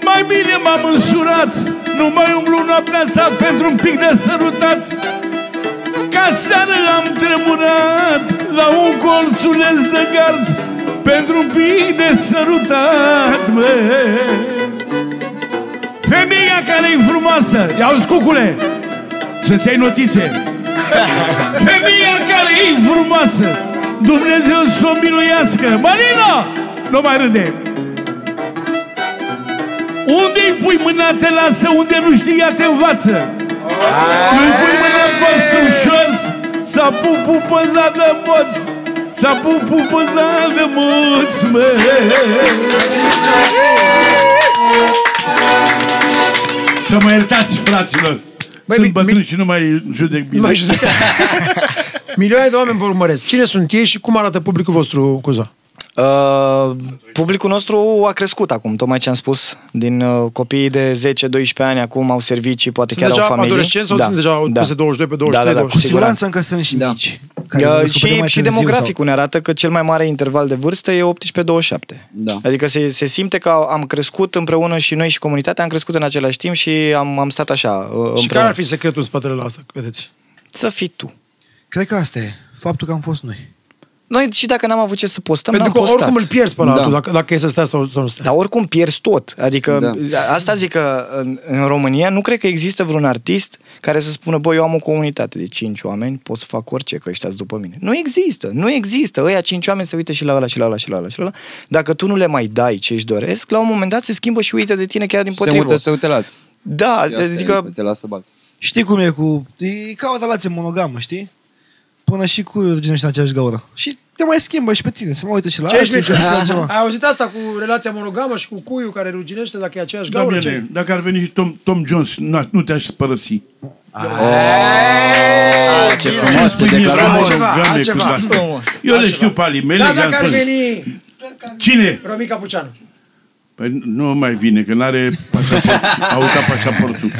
Mai bine m-am însurat Nu mai umblu noaptea asta Pentru un pic de sărutat ca seară am tremurat La un colțuleț de gard Pentru un pic de sărutat mă. Femeia care e frumoasă Ia uzi cucule Să-ți ai notițe. Femeia care e frumoasă Dumnezeu să o miluiască. Marina! Nu mai râde. Unde-i pui mâna te lasă Unde nu știi ea te învață. Nu-i pui mâna în vostru șorț S-a pupu păza de moț S-a pupu păza de moț, mă Să mă iertați, fraților Băi, Sunt mi- bătrân mi- și nu mai judec bine Mai judecă. Milioane de oameni vă urmăresc. Cine sunt ei și cum arată publicul vostru, Cuza? Uh, publicul nostru a crescut acum, tocmai ce am spus. Din uh, copiii de 10-12 ani acum au servicii, poate Sunt chiar deja au familii. adolescenți sau sunt deja peste 22, pe 23, da, da, da, Cu cu siguranță. siguranță încă sunt și Da. mici. Care Uh, au descoperit și, mai și târziu demograficul ne arată că cel mai mare interval de vârstă e 18-27. Da. Adică se, se simte că am crescut împreună și noi și comunitatea, am crescut în același timp și am, am stat așa uh, Și împreună. care ar fi secretul în spatele la asta, vedeți? Să fii tu. Sau. Cred că asta e. Faptul că am fost noi. Noi și dacă n-am avut ce să postăm, Pentru n-am că postat. oricum îl pierzi pe la Da. altul, dacă, dacă e să stai sau, sau nu stai. Dar oricum pierzi tot. Adică Da. asta zic că în, în România nu cred că există vreun artist care să spună, băi, eu am o comunitate de cinci oameni, pot să fac orice, că ăștia după mine. Nu există, nu există. Ăia cinci oameni se uită și la ăla și la ăla și la ăla și la ăla. Dacă tu nu le mai dai ce își doresc, la un moment dat se schimbă și uită de tine chiar din Se potrivă. mută să uite la alții. Da, Și asta adică e, te lasă bat. Știi cum e cu... E ca o relație monogamă, știi? Până și cu ruginești în aceeași gaură. Și te mai schimbă și pe tine, se mai uită și la Ce ești, alții, Mircea? și la ceva. Ai auzit asta cu relația monogamă și cu cuiul care ruginește dacă e aceeași gaură? Doamne, Ce? dacă ar veni și Tom, Tom Jones, nu, nu te-aș părăsi. Ce frumos, ce declarație. Altceva, Doamne, altceva. cât la- Eu le știu pe ale mele. Da, că am dacă ar spus. veni Cine? Romica Puceanu. Păi nu mai vine, că n-are pașaport. A uitat pașaportul.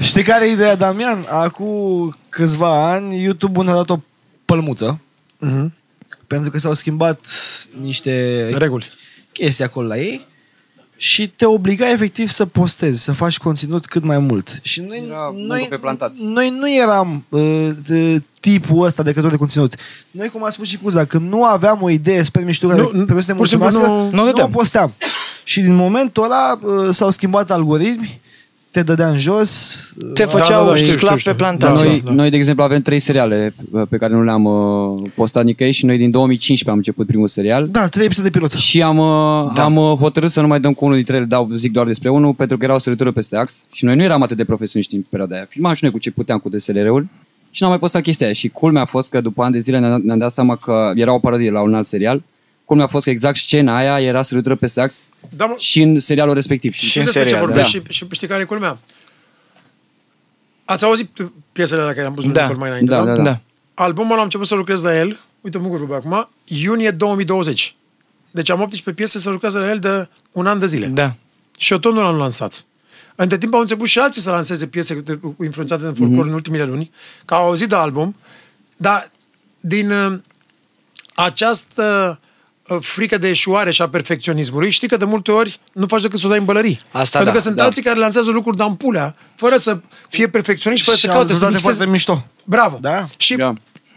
Știi care e ideea, Damian? Acum câțiva ani, YouTube-ul ne-a dat o pălmuță. Pentru că s-au schimbat niște Reguli. chestii acolo la ei și te obliga efectiv să postezi, să faci conținut cât mai mult. Și noi, Era muncă noi, pe plantații. noi nu eram uh, de, tipul ăsta de creator de conținut. Noi, cum a spus și Cuza, când nu aveam o idee super mișto care Nu, pe care să te pur și simplu mulțumească, nu- nu nu, dădeam. o posteam. Și din momentul ăla uh, s-au schimbat algoritmi, te dădea în jos. uh, te Da, făceau da, da, știu, sclav știu, știu. pe Dar plantație. noi, da. noi, de exemplu, avem trei seriale uh, pe care nu le-am uh, postat nicăieri și noi din 2015 am început primul serial. Da, trei episoade de pilot. Și am, uh, am uh, hotărât să nu mai dăm cu unul dintre ele, dau, zic doar despre unul, pentru că era o săritură peste ax și noi nu eram atât de profesioniști în perioada aia. Filmam și noi cu ce puteam cu DSLR-ul și n-am mai postat chestia aia. Și culmea a fost că după ani de zile ne-am, ne-am dat seama că era o parodie la un alt serial. Culmea a fost că exact scena aia era săritură peste ax Da, mă, și în serialul respectiv. Și în despre ce serial, vorbesc da. și, și știi care e culmea? Ați auzit piesele alea care am pus Da. da. mai înainte, Da, da? da, Da. Albumul am început să lucrez la el, uite mă vorbe acum, iunie 2020. Deci am 18 piese să lucrez la el de un an de zile. Da. Și eu tot nu l-am lansat. Între timp au început și alții să lanseze piese cu- cu influențate în folclor mm-hmm. în ultimile luni, că au auzit de album, dar din uh, această uh, frică de eșuare și a perfecționismului, știi că de multe ori nu faci decât să o dai în bălării. Asta Pentru da, că sunt da. alții care lansează lucruri de ampulea, fără să fie perfecționiști, fără Și să au caute să rezultate mixeze. foarte mișto. Bravo. Da. Și Da.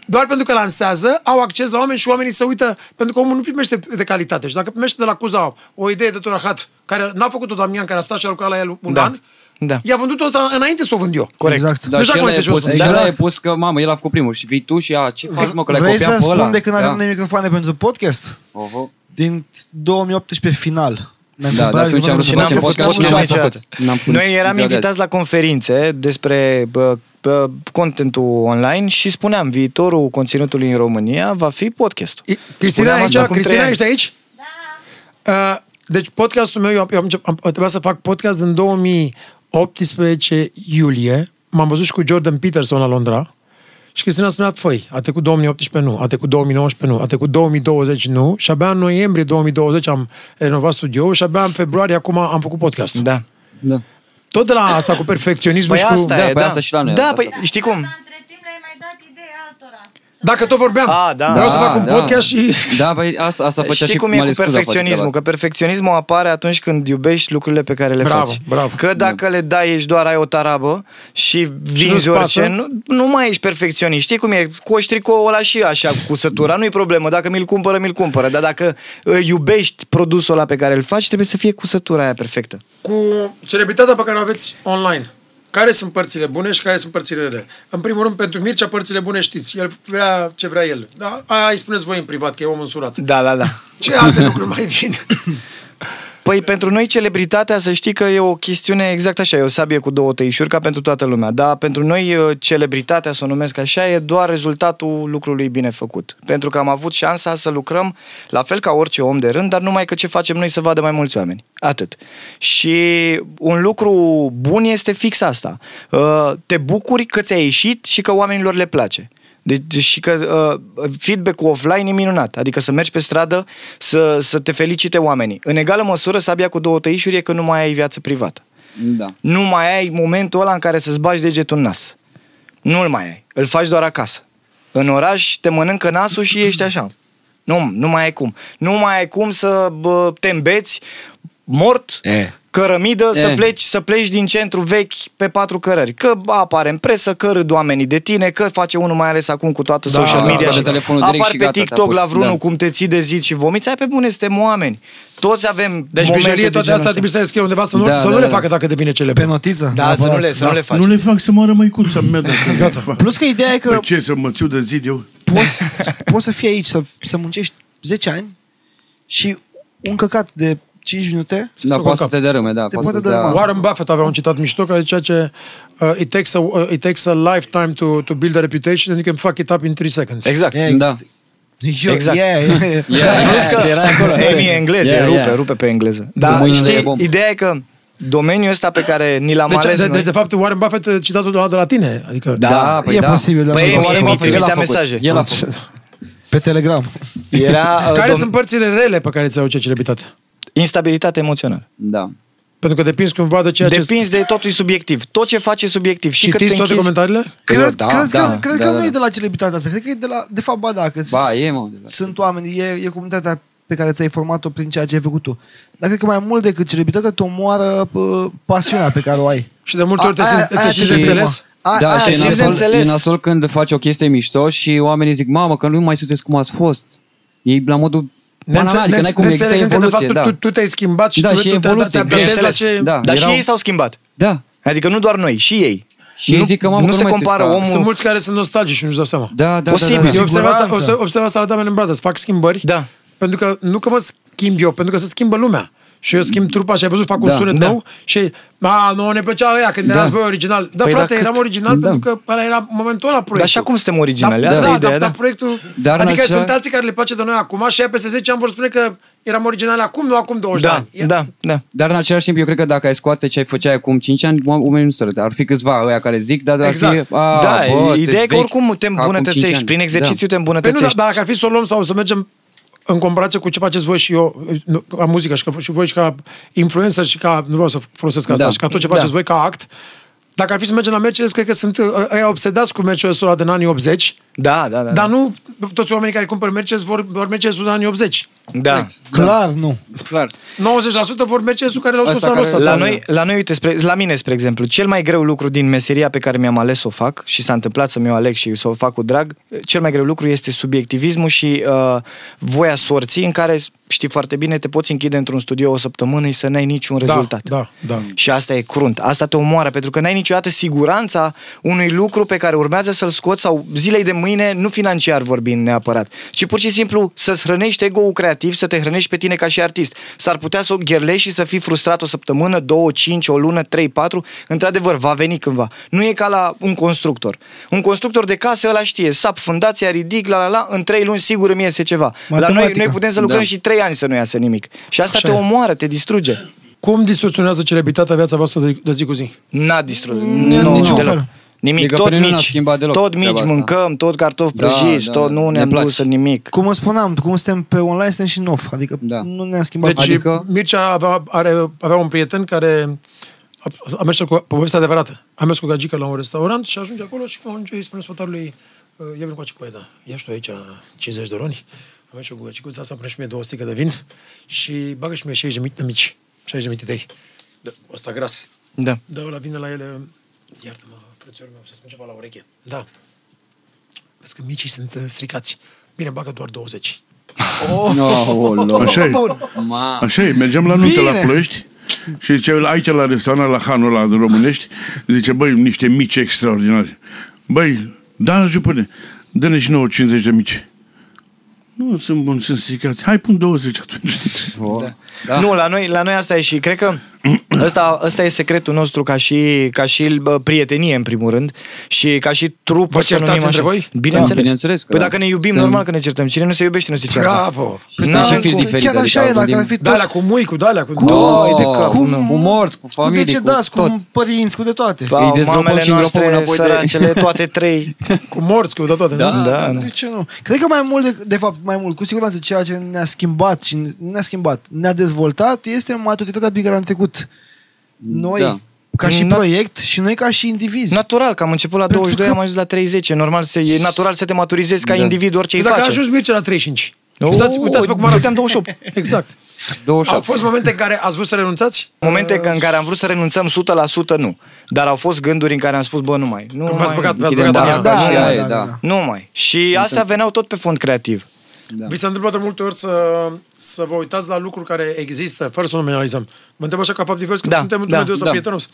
doar pentru că lansează, au acces la oameni și oamenii se uită, pentru că omul nu primește de calitate. Și dacă primește de la Cuza o idee de Turahat, care n-a făcut-o Damian, care a stat și a lucrat la el un Da. an, Da. i-a vândut-o asta înainte să o vând eu. Corect. Exact. Da, Nu și știu el dacă a înțelegi pus, ce și spun. el a Exact. pus că, mamă, el a făcut primul și vii tu și a, ce faci, mă, că l-ai Vrei copiat să pe ăla? spun de când avem Da. noi microfoane pentru podcast? Oho. Din 2018 final. Ne-am Da, cumpărat de atunci am vrut să microfoane Și n-am facem făcut podcast și n-am mai niciodată. făcut. N-am făcut Noi eram ziua de invitați azi. la conferințe despre bă, bă, contentul online și spuneam, viitorul conținutului în România va fi podcast. I- Cristina, Spuneam aici, asta acum trei Cristina ani. ești aici? Da. Uh, deci podcastul meu, eu, am, eu am, am, trebuia să fac podcast în 2018 iulie. M-am văzut și cu Jordan Peterson la Londra. Și Cristina spunea, făi, a trecut 2018 nu, a trecut 2019 nu, a trecut 2020 nu și abia în noiembrie 2020 am renovat studioul și abia în februarie acum am făcut podcastul. Da. Da. Tot de la asta cu perfecționismul Păi și cu... asta Da, e, păi da. asta și la noi, Da, asta. păi știi cum? Dar între timp le-ai mai dat idei altora. Dacă tot vorbeam, A, da. vreau să Da, fac un da. podcast și... Da, băi, asta, asta făcea Știi și cum mai e cu ales Scuza face perfecționismul? Că treaba perfecționismul apare atunci când iubești lucrurile pe care le Bravo, faci. bravo. Că dacă le dai, ești doar ai o tarabă și vinzi nu-ți orice, pasă? nu, nu mai ești perfecționist. Știi cum e? Coși tricoul ăla și așa, cu cusătura, nu-i problemă. Dacă mi-l cumpără, mi-l cumpără. Dar dacă uh, iubești produsul ăla pe care îl faci, trebuie să fie cusătura aia perfectă. cu celebritatea pe care o aveți online. Care sunt părțile bune și care sunt părțile rele? În primul rând, pentru Mircea, părțile bune știți. El vrea ce vrea el. Da? Aia îi spuneți voi în privat, că e om însurat. Da, da, da. Ce alte lucruri mai vin? Păi pentru noi celebritatea, să știi că e o chestiune exact așa, e o sabie cu două tăișuri ca pentru toată lumea. Dar pentru noi uh, celebritatea, să o numesc așa, e doar rezultatul lucrului bine făcut. Pentru că am avut șansa să lucrăm la fel ca orice om de rând, dar numai că ce facem noi să vadă mai mulți oameni. Atât. Și un lucru bun este fix asta. Uh, Te bucuri că ți-a ieșit și că oamenilor le place. Deci și că uh, feedback-ul offline e minunat. Adică să mergi pe stradă, să, să te felicite oamenii. În egală măsură, sabia cu două tăișuri e că nu mai ai viață privată. Da. Nu mai ai momentul ăla în care să-ți bagi degetul în nas. Nu-l mai ai. Îl faci doar acasă. În oraș te mănâncă nasul și ești așa. Nu, nu mai ai cum. Nu mai ai cum să bă, te îmbeți mort, E. cărămidă, să E. pleci, să pleci din centru vechi pe patru cărări. Că apare în presă, că râd oamenii de tine, că face unul mai ales acum cu toată Da, social da, media. da, și de telefonul direct apar și pe gata, te-a TikTok pus, la vreunul da. cum te ții de zid și vomiți. Hai pe bune, suntem oameni. Toți avem Deci momente vijelie de toate genul astea ăsta. trebuie să le scrie undeva, să nu, Da, să da, nu le da. facă dacă devine celebru. Pe notiță. Da, să nu le, să nu le faci. Nu le fac să moară măicuța mea dacă le fac. Plus că ideea e că Păi ce, să mă țiu de zid eu? poți, poți să fii aici, să, să muncești 10 ani și un căcat de 5 minute Da, Să poate să cap. te dărâme, da. Te Poate poate să dea... dărâma. Warren Buffett avea un citat mișto care zicea ce uh, it, takes a, uh, it takes a lifetime to, to build a reputation and you can fuck it up in 3 seconds. Exact. E, Da. Eu, Exact. Yeah, yeah. Plus că Era acolo. Emi e engleză, Yeah, rupe, yeah. rupe pe engleză. Cu Dar mâinile e știi, bom. ideea e că domeniul ăsta pe care ni l-am Deci, ales de, noi... deci, de fapt, Warren Buffett uh, citatul de la, de la tine. Adică, Da, păi e da. posibil, dar Păi, știu că Emi, Warren Emi, Buffett trimitea El a făcut. mesaje. El a făcut. pe Telegram. Era, uh, care dom- sunt părțile rele pe care ți le aduce celebritate? Instabilitate emoțională. Da. Pentru că depinzi cumva de ceea ce... Depinzi de totul e subiectiv. Tot ce faci e subiectiv. Și că te Citiți toate închizi... comentariile? Cred, Da, cred, da, că, cred da, că da, nu e da. de la celebritatea asta. Cred că e de la... De fapt, ba da, că Ba, s- e, mă, de la- sunt oameni, e, e comunitatea pe care ți-ai format-o prin ceea ce ai făcut tu. Dar cred că mai mult decât celebritatea te omoară pă, pasiunea pe care o ai. Și de multe ori te A- simți aia- te aia simți te înțeles? A, Da, aia și e și simți de nasol, înțeles. e nasol când faci o chestie mișto și oamenii zic, mamă, că nu mai sunteți cum ați fost. E la modul banal, adică n-ai cum există Neînțelegând că, de evoluție, fapt, da. tu, tu te-ai schimbat și Da, tu, și tu te- evoluție, te adaptezi la bineînțeles. ce... Da. Dar erau- și ei s-au schimbat. Da. Adică nu doar noi, și ei. Și ei nu, zic că, mamă, nu că se nu mai compară sunteți ca- omul... Sunt mulți care sunt nostalgici și nu-și dau seama. Da, da, da, Posibil. da, da. Eu observ asta, siguranță. observ, observ asta la Diamond Brothers, fac schimbări. Da. Pentru că nu că mă schimb eu, pentru că se schimbă lumea. Și eu schimb trupa și ai văzut, fac un Da, sunet da. nou și a, nu ne plăcea ăia când Da. erați voi original. Da, Păi, frate, dar eram cât- original Da. pentru că ăla era momentul ăla proiectul. Dar și acum suntem originali, Da, asta da, e ideea, da, da. dar proiectul... Dar în adică acea- sunt alții care le place de noi acum și aia peste 10 ani vor spune că eram originali acum, nu acum 20 de Da, ani. E- da, da. Dar în același timp, eu cred că dacă ai scoate ce ai făcea acum 5 ani, oamenii nu se Ar fi câțiva ăia care zic, dar ar Exact. fi... A, Da, bă, sunteți ideea e că vechi oricum te ca acum cinci îmbunătățești. ani. Prin exercițiu te Păi nu, îmbunătățești. dar dacă ar fi să o luăm sau să mergem în comparație cu ce faceți voi și eu, nu, ca muzică și, ca, și voi și ca influencer și ca, nu vreau să folosesc asta, Da. și ca tot ce Da. faceți voi ca act, dacă ar fi să mergem la Mercedes, cred că sunt uh, ăia obsedați cu Mercedes-ul ăla din anii 80, Da, da, da. Dar nu toți oamenii care cumpără Mercedes vor, vor Mercedes în anii 80. da. Clar, nu. Clar. 90% vor Mercedes-ul care l-au scos Ăsta anul care- ăsta. La sau- noi, la noi, uite, spre, la mine, spre exemplu, cel mai greu lucru din meseria pe care mi-am ales să o fac și s-a întâmplat să mi-o aleg și să o fac cu drag, cel mai greu lucru este subiectivismul și uh, voia sorții în care, știi foarte bine, te poți închide într-un studio o săptămână și să n-ai niciun da, rezultat. Da, da. Și asta e crunt. Asta te omoară, pentru că n-ai niciodată siguranța unui lucru pe care urmează să-l scoți sau zilei de mâine, nu financiar vorbind neapărat, ci pur și simplu să-ți hrănești ego-ul creativ, să te hrănești pe tine ca și artist. S-ar putea să o gherlești și să fii frustrat o săptămână, două, cinci, o lună, trei, patru. Într-adevăr, va veni cândva. Nu e ca la un constructor. Un constructor de case, ăla știe, sap, fundația, ridic, la la la, în trei luni sigur îmi iese ceva. La noi, Matematică. noi putem să lucrăm Da. și trei ani să nu iasă nimic. Și asta Așa te e. omoară, te distruge. Cum distorsionează celebritatea viața voastră de, de zi cu zi? N-a distrus. în Nu, niciun deloc. fel. Nimic, Adică tot pe noi nu ne-a mici, schimbat deloc tot mici treaba asta. mâncăm, tot cartofi Da, prăjiți, da, tot nu ne ne-am place. dus în nimic. Cum îți spuneam, cum suntem pe online, suntem și în off. Adică Da. nu ne-am schimbat. Deci Adică- adică... Mircea avea, are, avea un prieten care a, a mers cu povestea adevărată. A mers cu gagică la un restaurant și ajunge acolo și ajunge, îi spune sfătarului "Uh, ia vin cu cu da. Ia și tu aici 50 de roni. Am mers și eu cu gagicuța asta, pune și mie două sticle de vin și bagă și mie 60 de mici, de mici 60 de mititei. Da, ăsta gras. Da. Da, ăla vine la ele, iartă-mă, frățiorul meu, să spun ceva la ureche. Da. Vezi că micii sunt uh, stricați. Bine, bagă doar 20. Oh, Așa e. Ma. Așa e, mergeam la nuntă la Bine. Ploiești și zice, aici la restaurant, la Hanul la românești, zice, băi, niște mici extraordinari. Băi, da, jupâne, dă-ne și nouă 50 de mici. Nu, sunt buni, sunt stricați. Hai, pun 20 atunci. Da. Nu, la noi, la noi asta e și cred că ăsta, ăsta e secretul nostru ca și, ca și bă, prietenie în primul rând și ca și trupă Vă să numim certați între așa. voi? Bineînțeles. Da, bineînțeles că Păi da. dacă ne iubim, Sunt- normal că ne certăm. Cine nu se iubește, nu se ceartă. Bravo! Sunt Da, și cum- firi diferite. Chiar așa adică e, dacă gândim- ar fi Da, alea cu mui, cu dalea, cu... Cu- Doi de Oh, cap. cu- nu. Cu morți, cu cu familie, decedați, cu tot. cu părinți, cu de toate. Pa, Îi dezgropăm mamele și îngropăm noastre, înapoi de- săracele, toate trei. cu morți, cu de toate. Da. nu? Da, De ce nu? Cred că mai mult, de, de fapt, mai mult, cu siguranță ceea ce ne-a schimbat și nu ne-a schimbat, ne-a dezvoltat este maturitatea pe care am trecut. Noi, Da. ca și Na- proiect și noi ca și indivizi. Natural, că am început la Pentru 22, că- am ajuns la 30. E normal să, e natural să te maturizezi ca Da. individ orice îi Păi Dacă a face. ajuns Mircea la 35. Oh, Uitați, uitați-vă cum eu arată. te-am 28. Exact. 28. Au fost momente în care ați vrut să renunțați? Momente în care am vrut să renunțăm 100% nu. Dar au fost gânduri în care am spus, bă, nu mai. Nu Când v-ați mai. băgat, v-ați Închidem băgat banii în ea. acasă. Da, și da, aia e, da, da. da. Nu mai. Și astea veneau tot pe fond creativ. Da. Vi s-a întâmplat de multe ori să, să vă uitați la lucruri care există, fără să nu analizăm. Mă întreb așa ca fapt divers, că Da, suntem într-un da, mediu ăsta da. prietenos.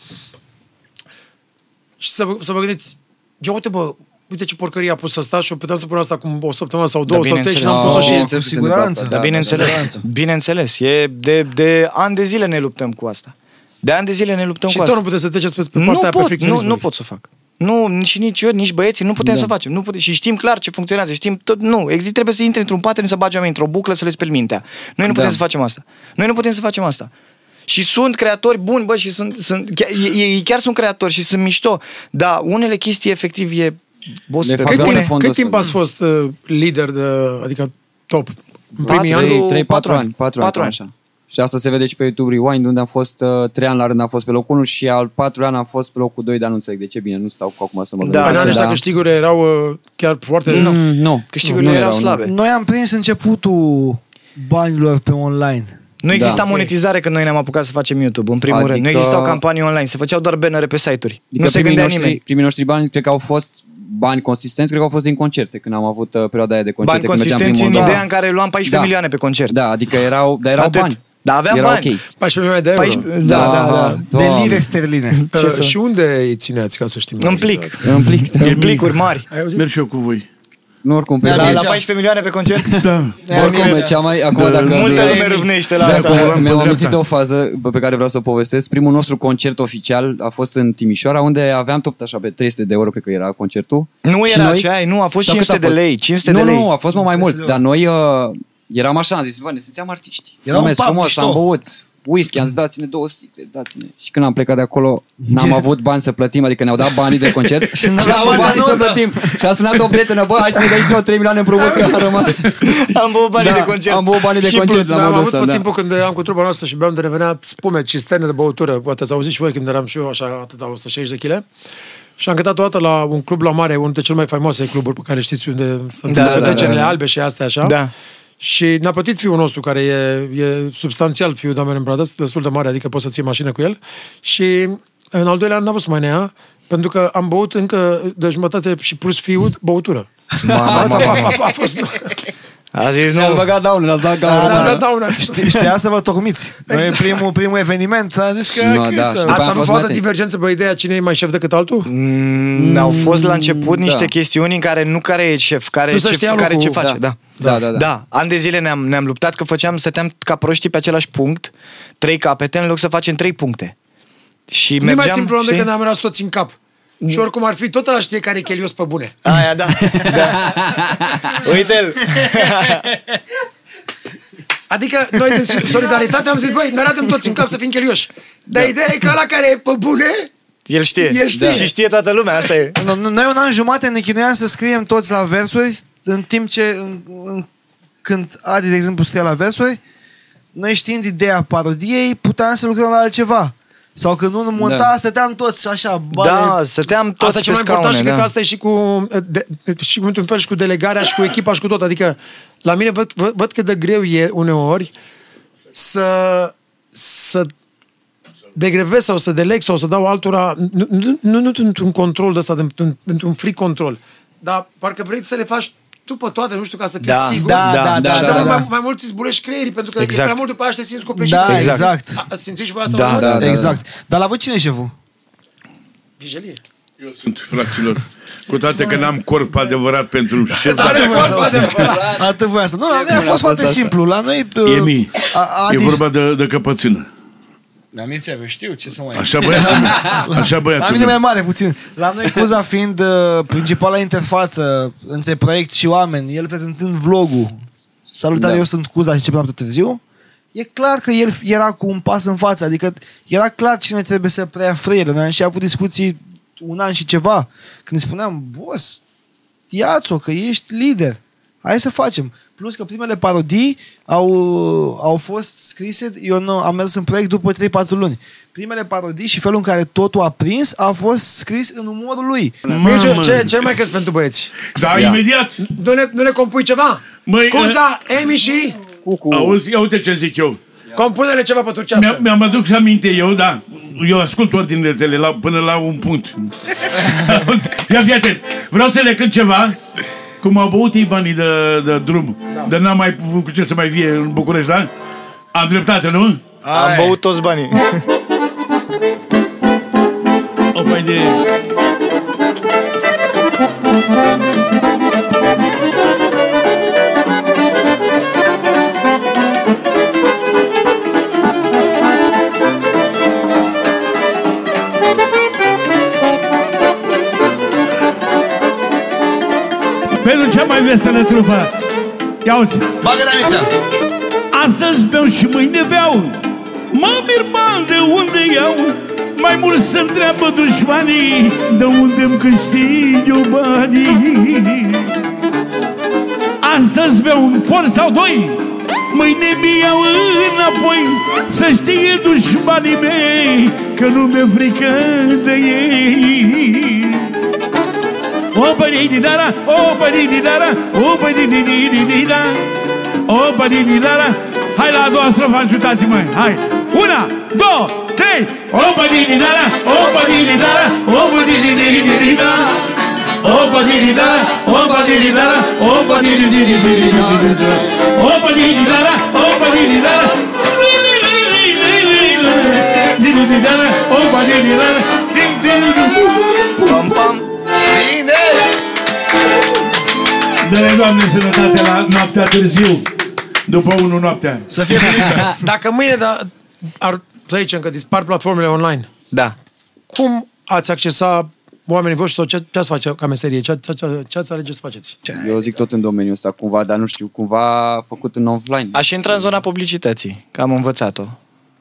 Și să vă, să vă gândiți, ia uite bă, uite ce porcărie a pus asta și puteam să pun asta acum o săptămână sau două sau trei și bineînțeles. n-am pus-o Oh, și... bineînțeles că se întâmplă siguranță. asta, Dar da, bineînțeles, da, da. bineînțeles. E de, de ani de zile ne luptăm cu asta. De ani de zile ne luptăm Și cu tot asta. nu puteți să treceți pe, pe nu partea aia pot, nu, perfecționismului. nu pot să fac. Nu, și nici eu, nici băieții, nu putem da. să facem. Nu putem, și știm clar ce funcționează. Știm tot, nu, există, trebuie să intri într-un pattern, să bagi oamenii într-o buclă, să le speli mintea. Noi nu putem Da. să facem asta. Noi nu putem să facem asta. Și sunt creatori buni, bă, și sunt, sunt chiar, ei, ei chiar sunt creatori și sunt mișto, dar unele chestii efectiv e boss Le pe fac Cât Pe bune. timp, fondul cât ăsta, timp da. ați fost uh, lider, de, adică top? În primii Patru- ani? 3, 4 patru ani. ani. 4 Patru ani, ani. așa. Și asta se vede și pe YouTube Rewind, unde am fost uh, 3 ani la rând, am fost pe locul 1 și al 4 ani am fost pe locul 2, dar nu înțeleg de ce bine, nu stau cu acum să mă Da, Păi gândesc. în anii ăștia da. câștigurile erau uh, chiar foarte... Mm, nu. Câștigurile Nu erau nu. slabe. Noi am prins începutul banilor pe online. Nu exista Da. monetizare când noi ne-am apucat să facem YouTube, în primul Adică- rând. Nu existau campanii online, se făceau doar bannere pe site-uri. Adică nu se primii gândea noștri, nimeni. Primii noștri bani, cred că au fost bani consistenți, cred că au fost din concerte, când am avut uh, perioada aia de concerte. Bani când mergeam consistenți prin în Moldova. ideea în care luam 14 Da. milioane pe concert. Da, adică erau, dar erau Atât. bani. Da, aveam erau bani. ok. 14 milioane de euro. 14 da, da, da. De Doamne. lire sterline. Ce Uh, să- Și unde îi țineați, ca să știm? În mai plic. exact? În plic. da. În plicuri mari. Ai auzit? Merg și eu cu voi. Nu oricum, pe La, la la, 14 milioane pe concert? Da. oricum, cea mai, acum Da, dacă... Multă de- lume râvnește la Da, asta. acolo la- Mi-am pe amintit dreapta. de o fază pe care vreau să o povestesc. Primul nostru concert oficial a fost în Timișoara, unde aveam tot așa pe 300 de euro, cred că era concertul. Nu Și era noi- ce ai, nu, a fost Sau cât 500 a de fost? lei, 500 nu, de lei. Nu, a fost mult mai 500 mult, de dar noi uh, eram așa, am zis, bă, ne simțeam artiști. Era am un mers pub frumos, mișto. am băut whisky, am zis, dați-ne două sticle, dați-ne. Și când am plecat de acolo, n-am avut bani să plătim, adică ne-au dat banii de concert și n-am n-am avut avut bani notă. să plătim. Și a sunat o prietenă, bă, hai să ne dai și nouă 3 milioane împrumut, că am rămas. Am băut banii Da, de concert. am băut banii de Și concert, plus, la Da, am modul avut ăsta, pe da. timpul când eram cu trupa noastră și beam de revenea spume, cisterne de băutură. Poate ați auzit și voi când eram și eu așa, atâta 160 de kg. și am cântat o dată la un club la mare, unul dintre cele mai faimoase cluburi pe care știți unde sunt Da, da, da, da, da, da. albe și astea așa. Da. Și ne-a plătit fiul nostru, care e, e substanțial fiul doamnei în Bradăs, destul de mare, adică poți să ții mașină cu el. Și în al doilea an n-a fost mai nea, pentru că am băut încă de jumătate și plus fiul băutură. Mamă, A, mamă, a, a, a fost... A zis Ne-ați nu. băgat daune, ne-ați dat Da, gaură. da, da, dauna. Ști- Știa să vă tocmiți. Noi primul, primul eveniment am zis că... No, cât da, să- și după Ați aia am avut fost o altă mai divergență pe ideea cine e mai șef decât altul? Mm, Au fost la început niște Da. chestiuni în care nu care e șef, care, Nu se ce, știa care lucrul. ce face. Da. Da. Da, da, da. da. Ani de zile ne-am, ne-am luptat că făceam, stăteam ca proștii pe același punct, trei capete, în loc să facem trei puncte. Și Nu e mergeam, mai simplu știi? decât ne-am rămas toți în cap. Și oricum ar fi, tot ăla știe care e chelios pe bune. Aia, da. da. Uite-l. Adică noi din solidaritate am zis, băi, ne arătăm toți în cap să fim chelioși. Dar ideea e că ăla care e pe bune, El știe. El știe. Și știe toată lumea, asta e. No- no- Noi un an jumate ne chinuiam să scriem toți la versuri, în timp ce în, în, când Adi, de exemplu, scria la versuri, noi știind ideea parodiei, puteam să lucrăm la altceva. Sau când unul monta, Da. stăteam toți așa, bale, Da, stăteam toți asta e pe cel mai important scaune. și cred că Da. asta e și cu, de, de, și cu într-un fel și cu delegarea și cu echipa și cu tot. Adică la mine văd, văd, văd cât de greu e uneori să, să degrevez sau să deleg sau să dau altora, nu, nu, nu, nu într-un control de ăsta, într-un, într-un free control, dar parcă vrei să le faci tu pe toate, nu știu, ca să fii Da, sigur. da, da, da, Și da, de da. mai, mai mult îți zbulești creierii, pentru că Exact. e prea mult după aia și te simți copleșit. Da, Exact. exact. A, simțiți și voi asta? Da, uneori? da, da. exact. Dar la voi cine e șeful? Vijelie. Eu sunt, fraților. Cu toate că n-am corp adevărat pentru șef. Atât voia să- Atât voia să... Nu, la noi a fost foarte simplu. La noi... E mii. A, E Adi, vorba de, de căpățână. La Mircea, eu știu ce să mai... Așa băiatul meu. Așa La băiatul mine mai meu. mare puțin. La noi Cuza fiind uh, principala interfață între proiect și oameni, el prezentând vlogul, salutare, Da. eu sunt Cuza și începem noapte târziu, e clar că el era cu un pas în față, adică era clar cine trebuie să preia frâiele. Noi am și avut discuții un an și ceva, când îi spuneam, boss, ia-ți-o, că ești lider. Hai să facem. Plus că primele parodii au, au fost scrise, eu nu, am mers în proiect după 3-4 luni. Primele parodii și felul în care totul a prins a fost scris în umorul lui. Mie ce, Mamă. ce, ce mai crezi pentru băieți? Da, imediat. Nu ne, nu ne compui ceva? Măi, Cuza, Emi și Auzi, ia uite ce zic eu. compune-le ceva pe turcească. Mi-am, mi-am adus aminte eu, da. Eu ascult ordinele tale la, până la un punct. Ia fii atent. Vreau să le cânt ceva. Cum au băut ei banii de, de drum. Da. De n-am mai cu ce să mai vie în București, da? Am dreptate, nu? Am băut toți banii. O, mai de... Pentru cea mai veselă trupă. Ia uite. Bagă la Mircea! Astăzi beau și mâine beau Mă mir bani de unde iau Mai mult să întreabă dușmanii De unde îmi câștig eu banii Astăzi beau un for sau doi Mâine mi iau înapoi Să știe dușmanii mei Că nu mi-e frică de ei O bădididara, o bădididara, o bădididididida O bădididara Hai la a doua strofă, ajutați-mă, hai Una, două, trei O bădididara, o bădididara, o bădidididida O bădididara, o bădididara, o bădidididida O bădididara, o bădididara Didididara, o bădididara Pam, Dă-ne, Doamne, sănătate la noaptea târziu. După unu noaptea. Să fie fericită. Dacă mâine da, ar, să zicem că dispar platformele online, Da. cum ați accesa oamenii voștri sau ce, ce ați face ca meserie? Ce, ce, ce, ce ați alege să faceți? Eu zic tot în domeniul ăsta cumva, dar nu știu, cumva făcut în offline. Aș intra în zona publicității, că am învățat-o.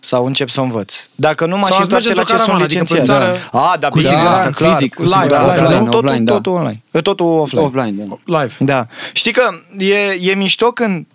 Sau încep să o învăț. Dacă nu m-aș Sau ați întoarce merge la ce într-o sunt caravană, adică licențiat. pe țară- A, da, Cu bine, siguranță, asta, clar. fizic, cu Live, siguranță, live, offline, nu, totul, offline, da. totul online. Totul offline. Offline, da. Live. Da. Știi că e, e mișto când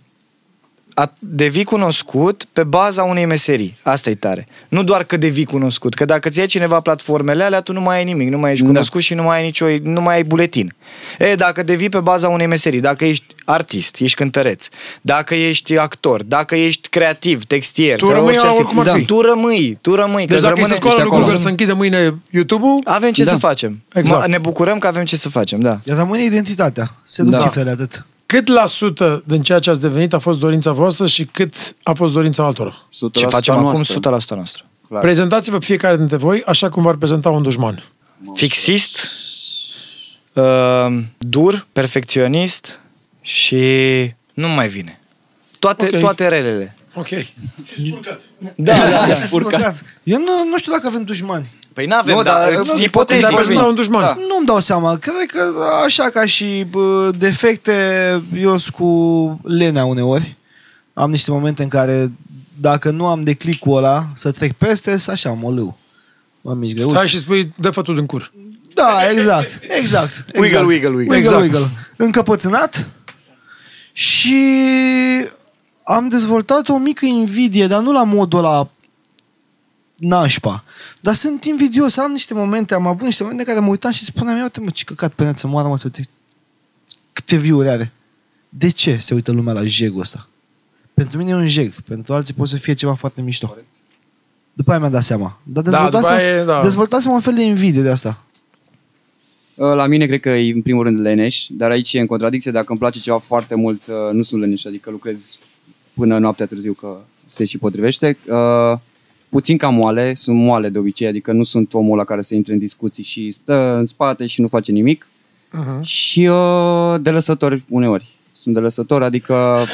a, devii cunoscut pe baza unei meserii. Asta e tare. Nu doar că devii cunoscut, că dacă ți ia cineva platformele alea, tu nu mai ai nimic, nu mai ești Da. cunoscut și nu mai ai nicio, nu mai ai buletin. E, dacă devii pe baza unei meserii, dacă ești artist, ești cântăreț, dacă ești actor, dacă ești creativ, textier, Tu sau rămâi orice ar la fi, oricum ar da. fi. tu rămâi, tu rămâi. Deci că dacă îi rămâne- se scoală ești lui Google acolo. să închide mâine YouTube-ul, avem ce Da. să facem. Exact. Ma- Ne bucurăm că avem ce să facem, da. Iar rămâne identitatea. Se duc Da. cifrele atât. Cât la sută din ceea ce ați devenit a fost dorința voastră și cât a fost dorința altora? 100% Ce facem acum, noastră. 100% noastră. Clar. Prezentați-vă fiecare dintre voi așa cum v-ar prezenta un dușman. Fixist, uh, dur, perfecționist și nu mai vine. Toate, Ok. okay. toate relele. Ok. Da, da, Spurcat. Eu nu, nu știu dacă avem dușmani. Păi n-avem, Nu, dar dar- îți- nu, ipotetic. Dar vorbim. da un dușman. Da. Nu-mi dau seama. Cred că așa ca și bă, defecte, eu sunt cu lenea uneori. Am niște momente în care dacă nu am declicul ăla să trec peste, sunt așa, mă lâu. Mă mici greuț. Stai și spui, dă fătul din cur. Da, exact, exact. Wiggle, exact. wiggle, wiggle. Wiggle, Exact. wiggle. Încăpățânat și am dezvoltat o mică invidie, dar nu la modul ăla nașpa. Dar sunt invidios, am niște momente, am avut niște momente în care mă uitam și spuneam, ia uite mă, ce căcat pe net să moară, mă, să uite câte view-uri are. De ce se uită lumea la jegul ăsta? Pentru mine e un jeg, pentru alții poate să fie ceva foarte mișto. După aia mi-am dat seama. Dar Da, dezvoltasem, după aia e, da. dezvoltasem un fel de invidie de asta. Uh, La mine cred că e în primul rând leneș, dar aici e în contradicție. Dacă îmi place ceva foarte mult, uh, nu sunt leneș, adică lucrez până noaptea târziu că se și potrivește. Uh, Puțin cam moale, sunt moale de obicei, adică nu sunt omul la care să intre în discuții și stă în spate și nu face nimic. Uh-huh. Și uh, de lăsători uneori. Sunt de lăsător, adică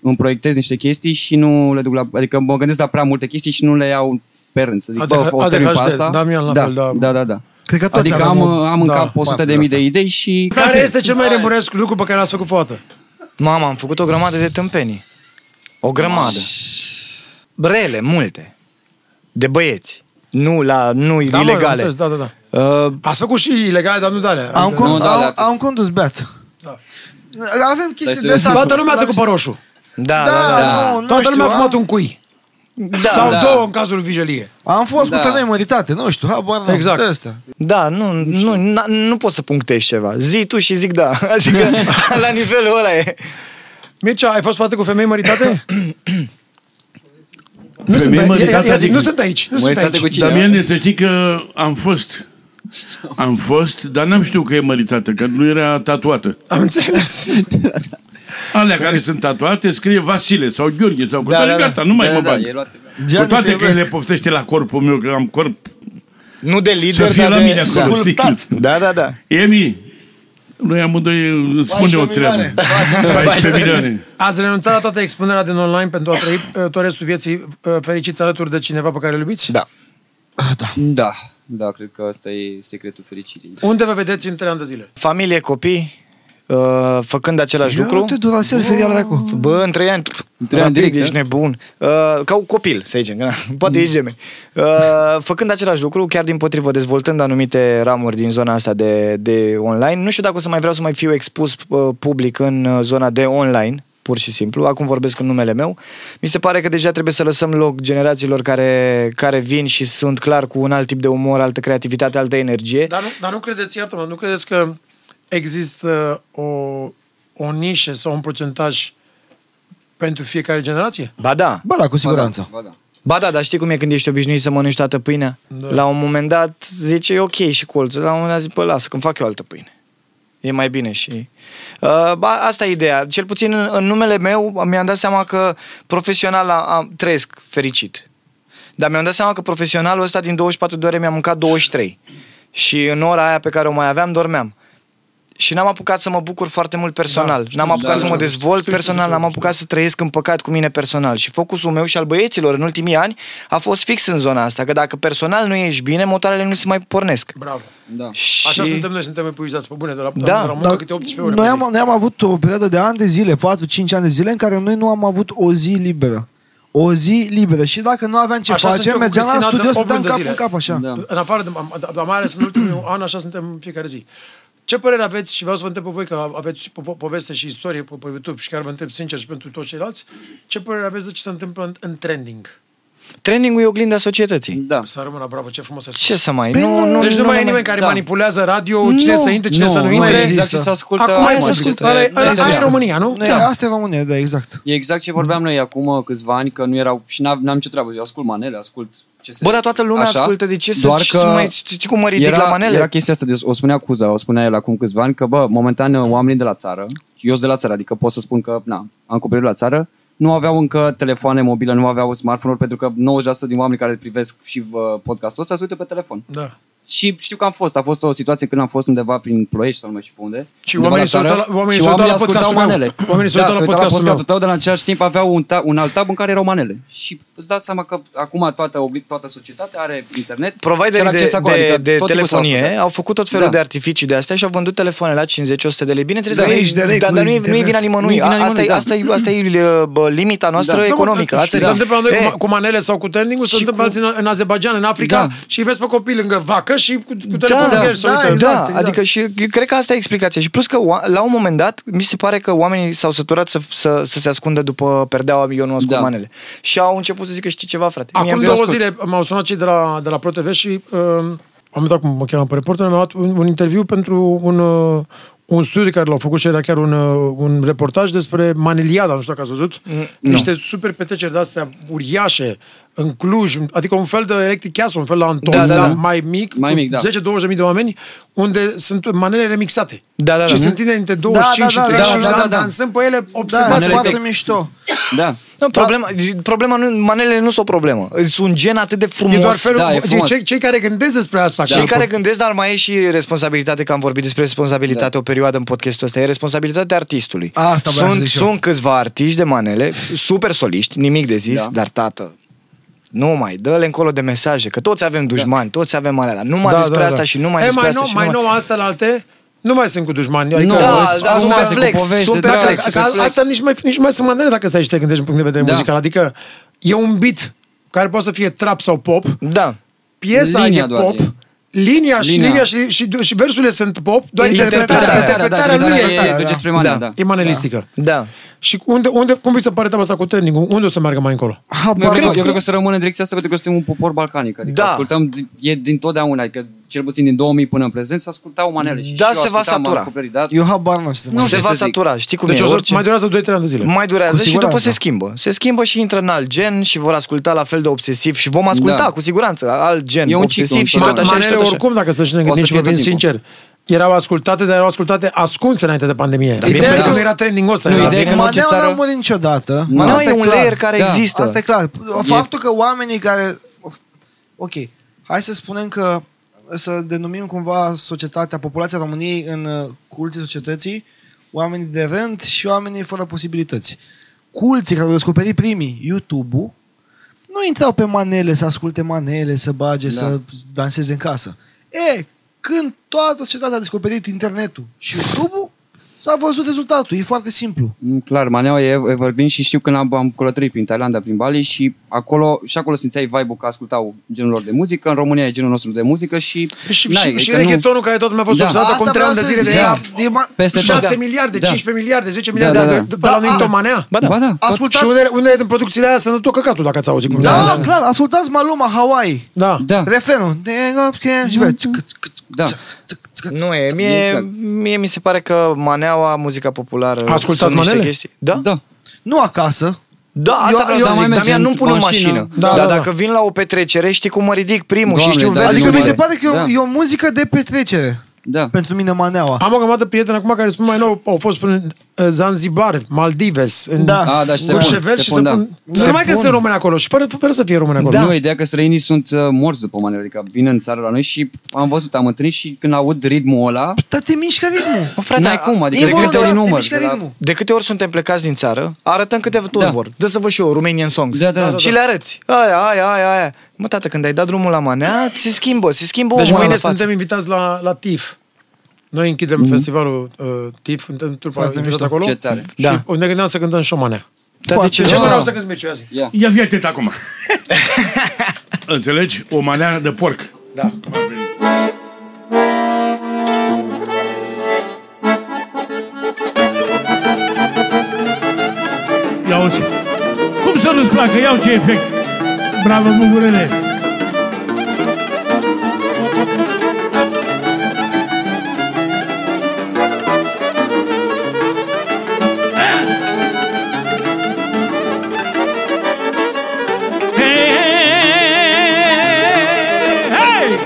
îmi proiectez niște chestii și nu le duc la... Adică mă gândesc la prea multe chestii și nu le iau pe rând. Să zic, ADH- bă, o termin pe ADHD, asta. Damian la da, fel, da. da, da, da. Cred că toți Adică avem am, o- am în da, cap 100 parte de de mii asta. de idei și... Care este cel mai nebunesc lucru pe care l-ați făcut vreodată? Mama, am făcut o grămadă de tâmpenii. O grămadă. Rele, multe. De băieți. Nu, la, nu Da, mă, am ilegale. înțeles, da, da, da. uh, Ați făcut și ilegale, dar nu de alea. Am, Adică- con- nu, da, am, le-a- am condus beat. Da. Avem chestii să- de asta. Toată lumea a la- trecut pe roșu. da, Da, da, da. nu, nu Toată știu, lumea a fumat am, un cui. Da, Sau da. două în cazul lui Vigelie. am fost Da. cu femei măritate, nu știu, habar n-am, Exact. de astea. Da, nu, nu, nu, nu poți să punctezi ceva. Zi tu și zic da. Adică la nivelul ăla e. Mircea, ai fost fată cu femei măritate? nu, sunt, Femei aici, măritate, ia, ia, zi, adică- nu sunt aici. Nu sunt Măritate cu aici. cine? Damian, să știi că am fost. Am fost, dar n-am știut că e măritată, că nu era tatuată. Am înțeles. Alea care sunt tatuate scrie Vasile sau Gheorghe sau cu Da, toate, da, da. gata, nu mai Da, mă da, bag. e luat- Cu toate că le poftește la corpul meu, că am corp Nu de să lider, fie dar la de mine acolo, știi? sculptat. Da, da, da. Emi, noi amândoi îți spune o treabă. 14 milioane. Ați renunțat la toată expunerea din online pentru a trăi uh, tot restul vieții uh, fericiți alături de cineva pe care îl iubiți? Da. Da, da, cred că asta e secretul fericirii. Unde vă vedeți în trei ani de zile? Familie, copii, uh, făcând același lucru. Te dura selfie de ala de acolo. Bă, în trei ani. În trei ani direct, ești da? nebun. Uh, ca un copil, să zicem. că na, Poate ești gemeni. Uh, făcând același lucru, chiar din potrivă, dezvoltând anumite ramuri din zona asta de, de online. Nu știu dacă o să mai vreau să mai fiu expus uh, public în uh, zona de online, pur și simplu. Acum vorbesc în numele meu. Mi se pare că deja trebuie să lăsăm loc generațiilor care, care vin și sunt clar cu un alt tip de umor, altă creativitate, altă energie. Dar nu, dar nu credeți, iartă nu credeți că există o, o nișă sau un procentaj pentru fiecare generație? Ba da, Ba da, cu siguranță. Ba da. Ba da, dar știi cum e când ești obișnuit să mănânci toată pâinea? Da. Da. La un moment dat zice, e ok și colțul. La un moment dat zice, bă, lasă, când fac eu altă pâine. E mai bine și... Uh, ba, asta e ideea. Cel puțin în, în numele meu mi-am dat seama că profesional am, am, trăiesc fericit. Dar mi-am dat seama că profesionalul ăsta din 24 de ore mi-a mâncat 23. Și în ora aia pe care o mai aveam, dormeam. Și n-am apucat să mă bucur foarte mult personal. Da, n-am apucat da, să mă da. dezvolt personal, n-am apucat să trăiesc împăcat cu mine personal. Și focusul meu și al băieților în ultimii ani a fost fix în zona asta. Că dacă personal nu ești bine, motoarele nu se mai pornesc. Bravo. Da. Și... Așa suntem noi, suntem epuizați pe bune de la, Da. de la muncă Dar câte 18 ore noi, pe am, zi. noi am avut o perioadă de ani de zile, 4-5 ani de zile, în care noi nu am avut o zi liberă. O zi liberă. Și dacă nu aveam ce Așa sunt face, eu cu mergeam la Cristina de studio să opt dăm luni de cap zile. în cap așa. Da. În afară de, dar mai ales în ultimul an, așa suntem în fiecare zi. Ce părere aveți, și vreau să vă întreb pe voi, că aveți po- po- poveste și istorie pe, pe YouTube și chiar vă întreb sincer și pentru toți ceilalți, ce părere aveți de ce se întâmplă în, în trending? Trending-ul e oglinda societății. Da. Să rămână, bravo, ce frumos ai spus. Ce să mai... Păi nu, nu, Deci nu, mai e mai- nimeni care da. manipulează radio, cine Nu. să intre, cine nu, să nu nu intre. e exact există. ce se ascultă. Acum acum, e ce să se- ascultă. Ăla e- ce se ăla e ascultă. România, nu? Nu, da. Asta e România, da, exact. E exact ce vorbeam noi acum câțiva ani, că nu erau, și n-am, n-am ce treabă, eu ascult manele, ascult ce se... Bă, dar toată lumea așa, ascultă, de ce să- doar ce că să mai- știi cum mă ridic era, la manele? Era chestia asta, de, o spunea Cuza, o spunea el acum câțiva ani, că bă, momentan oamenii de la țară, eu sunt de la țară, adică pot să spun că, na, am copilul la țară, nu aveau încă telefoane mobile, nu aveau smartphone-uri, pentru că 90% din oamenii care privesc și uh, podcastul ăsta se uită pe telefon. Da. Și știu că am fost, a fost o situație când am fost undeva prin Ploiești sau nu mai știu pe unde. Și undeva oamenii la se țară, uitau la- oamenii și se uitau oamenii la ascultau podcastul meu. manele. Oamenii se da, uitau la se uitau podcastul meu. tău, dar în același timp aveau un, ta- un alt tab în care erau manele. Și îți dați seama că acum toată, obli- toată societatea are internet și Providerii are de, acces acolo, de, adică de tot timpul s-au telefonie ascultat. au făcut tot felul Da. de artificii de astea și au vândut telefoane la 50-100 de lei. Bineînțeles, Da, dar, nu e- ești de lei dar, cu dar nu, e, nu e internet. vina nimănui. Nu e vina asta, e, nimănui, da. asta, e, asta e bă, limita noastră Da. economică. Și Asta se e- întâmplă la noi E, cu, cu manele sau cu trending se Și întâmplă cu- alții în, în Azerbaijan, în Africa Da. și îi vezi pe copii lângă vacă și cu, cu telefonul da, da, el, să da, uită. da, exact, exact. adică și eu cred că asta e explicația. Și plus că oa- la un moment dat, mi se pare că oamenii s-au săturat să, să, să se ascundă după perdeaua eu nu ascult Da. manele. Și au început să zică, știi ceva, frate? mie Acum îmi două ascult. zile m-au sunat cei de la, de la ProTV și uh, am uitat cum mă cheamă pe reporter, mi-au dat un, un interviu pentru un, uh, un studiu care l-au făcut și era chiar un, uh, un reportaj despre Maniliada, nu știu dacă ați văzut. Mm, Niște super petreceri de-astea uriașe în Cluj, adică un fel de Electric Castle, un fel de Anton, Da, da, dar da. mai mic, Mai cu mic, da. 10-20 mii de oameni, unde sunt manele remixate. Da, da, da. Și sunt tineri între 25 Da, da, și da, 35 da, de da, ani, da. dansând pe ele Da, observați. Manele foarte tech. mișto. Da. Nu, problema, problema nu, manele nu sunt o problemă. Sunt un gen atât de frumos. E doar felul, Da, e de frumos. cei, cei care gândesc despre asta. Cei că- care gândesc, dar mai e și responsabilitate, că am vorbit despre responsabilitate da. o perioadă în podcastul ăsta, e responsabilitatea artistului. Asta vreau să sunt, zic și eu. sunt câțiva artiști de manele, super soliști, nimic de zis, Da. da. dar tată, nu mai, dă-le încolo de mesaje, că toți avem dușmani, da. toți avem alea, dar numai da, despre asta și numai e, despre mai asta nou, și mai numai... nou astea la alte, nu mai sunt cu dușmani. Adică, Nu, Da, sunt da, sunt frumoase, pe cu flex, povești, sunt pe da, flex. Că, pe că flex. asta nici mai, nici mai sunt manele dacă stai și te gândești din punct de vedere Da. muzical. Adică e un beat care poate să fie trap sau pop, Da. piesa Linia e doar pop, e. linia, și, Linia. linia și, și, și versurile sunt pop, doar interpretarea, Interpretarea, interpretarea, da, nu da, e, e, duce spre manele, Da. da. e manelistică. Da. Și unde, unde, cum vi se pare treaba asta cu trending Unde o să meargă mai încolo? Eu Habar cred, n-am. eu cred că să rămână în direcția asta pentru că suntem un popor balcanic. Adică Da. ascultăm, e din totdeauna, adică cel puțin din 2000 până în prezent, să ascultau manele. Și Da, și eu se va ascultam, satura. am acoperit, da. Eu habar n-am ce să Nu, mă se ce va să zic. satura, știi cum Deci e? o să Orice... mai durează 2-3 ani de zile. Mai durează Cu și după siguranță. se schimbă. Se schimbă și intră în alt gen și vor asculta la fel de obsesiv și vom asculta Da. cu siguranță alt gen E un obsesiv ciclu și întotdeauna. tot așa și Manele tot așa. oricum, dacă să și ne O să gândim și fie vorbim tot timpul. sincer, erau ascultate, dar erau ascultate ascunse înainte de pandemie. Dar Ideea- pentru că nu era trending ăsta. Nu, era- ideea e că în orice Maneaua țară... n-a murit niciodată. Maneaua Asta e un clar. layer care Da. există. Asta e clar. Faptul că oamenii care... Ok, hai să spunem că să denumim cumva societatea, populația României în uh, culții societății, oamenii de rând și oamenii fără posibilități. Culții care au descoperit primii YouTube-ul nu intrau pe manele să asculte manele, să bage, Da. să danseze în casă. E, când toată societatea a descoperit internetul și YouTube-ul, s-a văzut rezultatul. E foarte simplu. Mm, Clar, Maneaua e evergreen și știu când am, am călătorit prin Thailanda, prin Bali și acolo, și acolo simțeai vibe-ul că ascultau genul lor de muzică, în România e genul nostru de muzică și... Și, n-ai, și, și adică nu- reggaetonul care tot lumea a fost Da. obsedată acum Asta 3 ani de vreau să zile de zic. ea. E ma- Peste tot. 6 Da. miliarde, Da. 15 miliarde, 10 Da, miliarde da, de, da. de, de la numit o manea. Ba da. Ba da, Ascultați, Și unele, unele din producțiile astea sunt tot căcatul, dacă ați auzit cum da, da. clar, ascultați Maluma, Hawaii. da. Da, Refrenul. Da. Nu e, mie, Exact. mie mi se pare că maneaua, muzica populară Ascultați sunt niște manele? chestii. Da? Da. Nu acasă. Da, asta Eu- vreau eu- să da, zic, mai dar mie mergem nu pun în în mașină. mașină. Da, dar da, da. dacă vin la o petrecere, știi cum mă ridic primul Doamne, și știu da, versul. Adică mi se numai. pare că e o, Da. e o muzică de petrecere. Da. Pentru mine maneaua. Am o grămadă de prieteni acum care spun mai nou, au fost până în uh, Zanzibar, Maldives, în Da. Ah, da, și se pun, Courchevel se și pun, se da. pun... Se Nu mai că pun. sunt români acolo și fără, fără să fie români acolo. Da. Nu, ideea că străinii sunt uh, morți după manele, adică vin în țară la noi și am văzut, am întâlnit și când aud ritmul ăla, Dar te mișcă ritmul. Mă, frate, N-ai cum, adică de de câte câte ori ori te număr. mișcă de la- ritmul. De câte ori suntem plecați din țară, arătăm câte toți Da. vor. Dă să văd și eu Romanian Songs. Da, da, da, Și da. le arăți. Aia, aia, aia, aia. Mă, tată, când ai dat drumul la manea, se schimbă, se schimbă Deci mâine suntem invitați la, la TIF. Noi închidem mm-hmm. festivalul uh, TIF, cântăm trupa invitată acolo. Ce tare. Da. Și da. ne gândeam să cântăm șomane. Dar de ce? De ce vreau să cânt Mircea azi? Ia, Ia fii atent acum. Înțelegi? O manea de porc. Da. Ia uite. Cum să nu-ți placă? Iau ce efect. Bravo, Mugurele. Hey!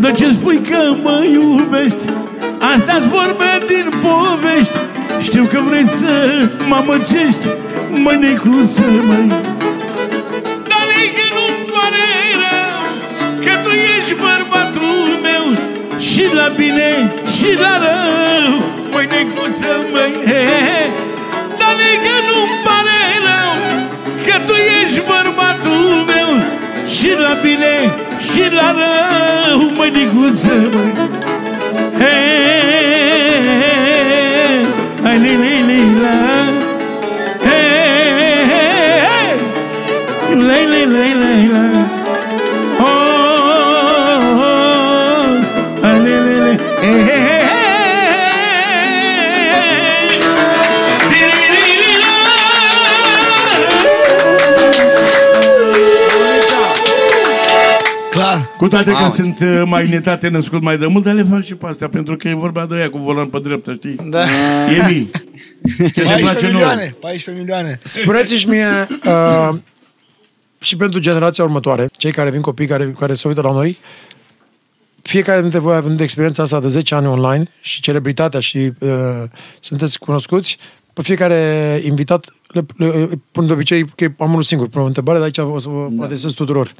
De ce spui că mă iubești? Asta-ți vorbe din povești Știu că vrei să mă amăgești Mănicuță, măi. Dar e că nu-mi pare rău Că tu ești bărbatul meu. Și la bine și la rău Mănicuță, măi he, he, he. Dar e că nu-mi pare rău Că tu ești bărbatul meu. Și la bine și la rău Mănicuță, măi. Hey, Cu toate că Mamă. sunt uh, magnetate născut mai de mult, dar le fac și pe astea, pentru că e vorba de aia cu volan pe dreapta, știi? Da. E mii. Ce ne 14 place nouă. milioane. 14 milioane. Spuneți-și mie uh, și pentru generația următoare, cei care vin copii care, care se uită la noi, fiecare dintre voi având experiența asta de 10 ani online și celebritatea și uh, sunteți cunoscuți, pe fiecare invitat le, le, pun de obicei că am unul singur, pun o întrebare, dar aici o să vă da. adresez tuturor.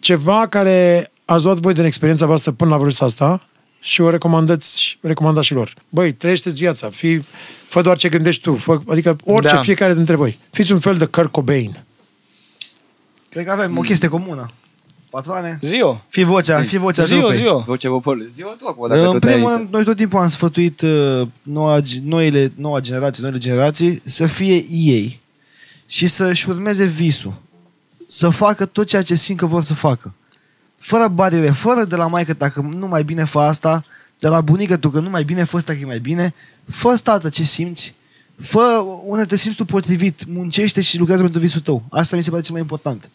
Ceva care ați luat voi din experiența voastră până la vârsta asta și o recomandați, recomandați și lor. Băi, trăiește viața, fii, fă doar ce gândești tu, fă, adică orice, Da. fiecare dintre voi. Fiți un fel de Kurt Cobain. Cred că avem o chestie comună. Patroane, Zio. fii vocea, fii vocea Zio, trupei. zio. Voce poporului. Zi-o tu acum, dacă În tot ai primul aici. rând, noi tot timpul am sfătuit uh, noua, noile, noua generație, noile generații să fie ei și să-și urmeze visul. Să facă tot ceea ce simt că vor să facă. Fără bariere, fără de la maică dacă nu mai bine fă asta, de la bunică tu că nu mai bine, fă asta că e mai bine, fă tată ce simți, fă unde te simți tu potrivit, muncește și lucrează pentru visul tău. Asta mi se pare cel mai important.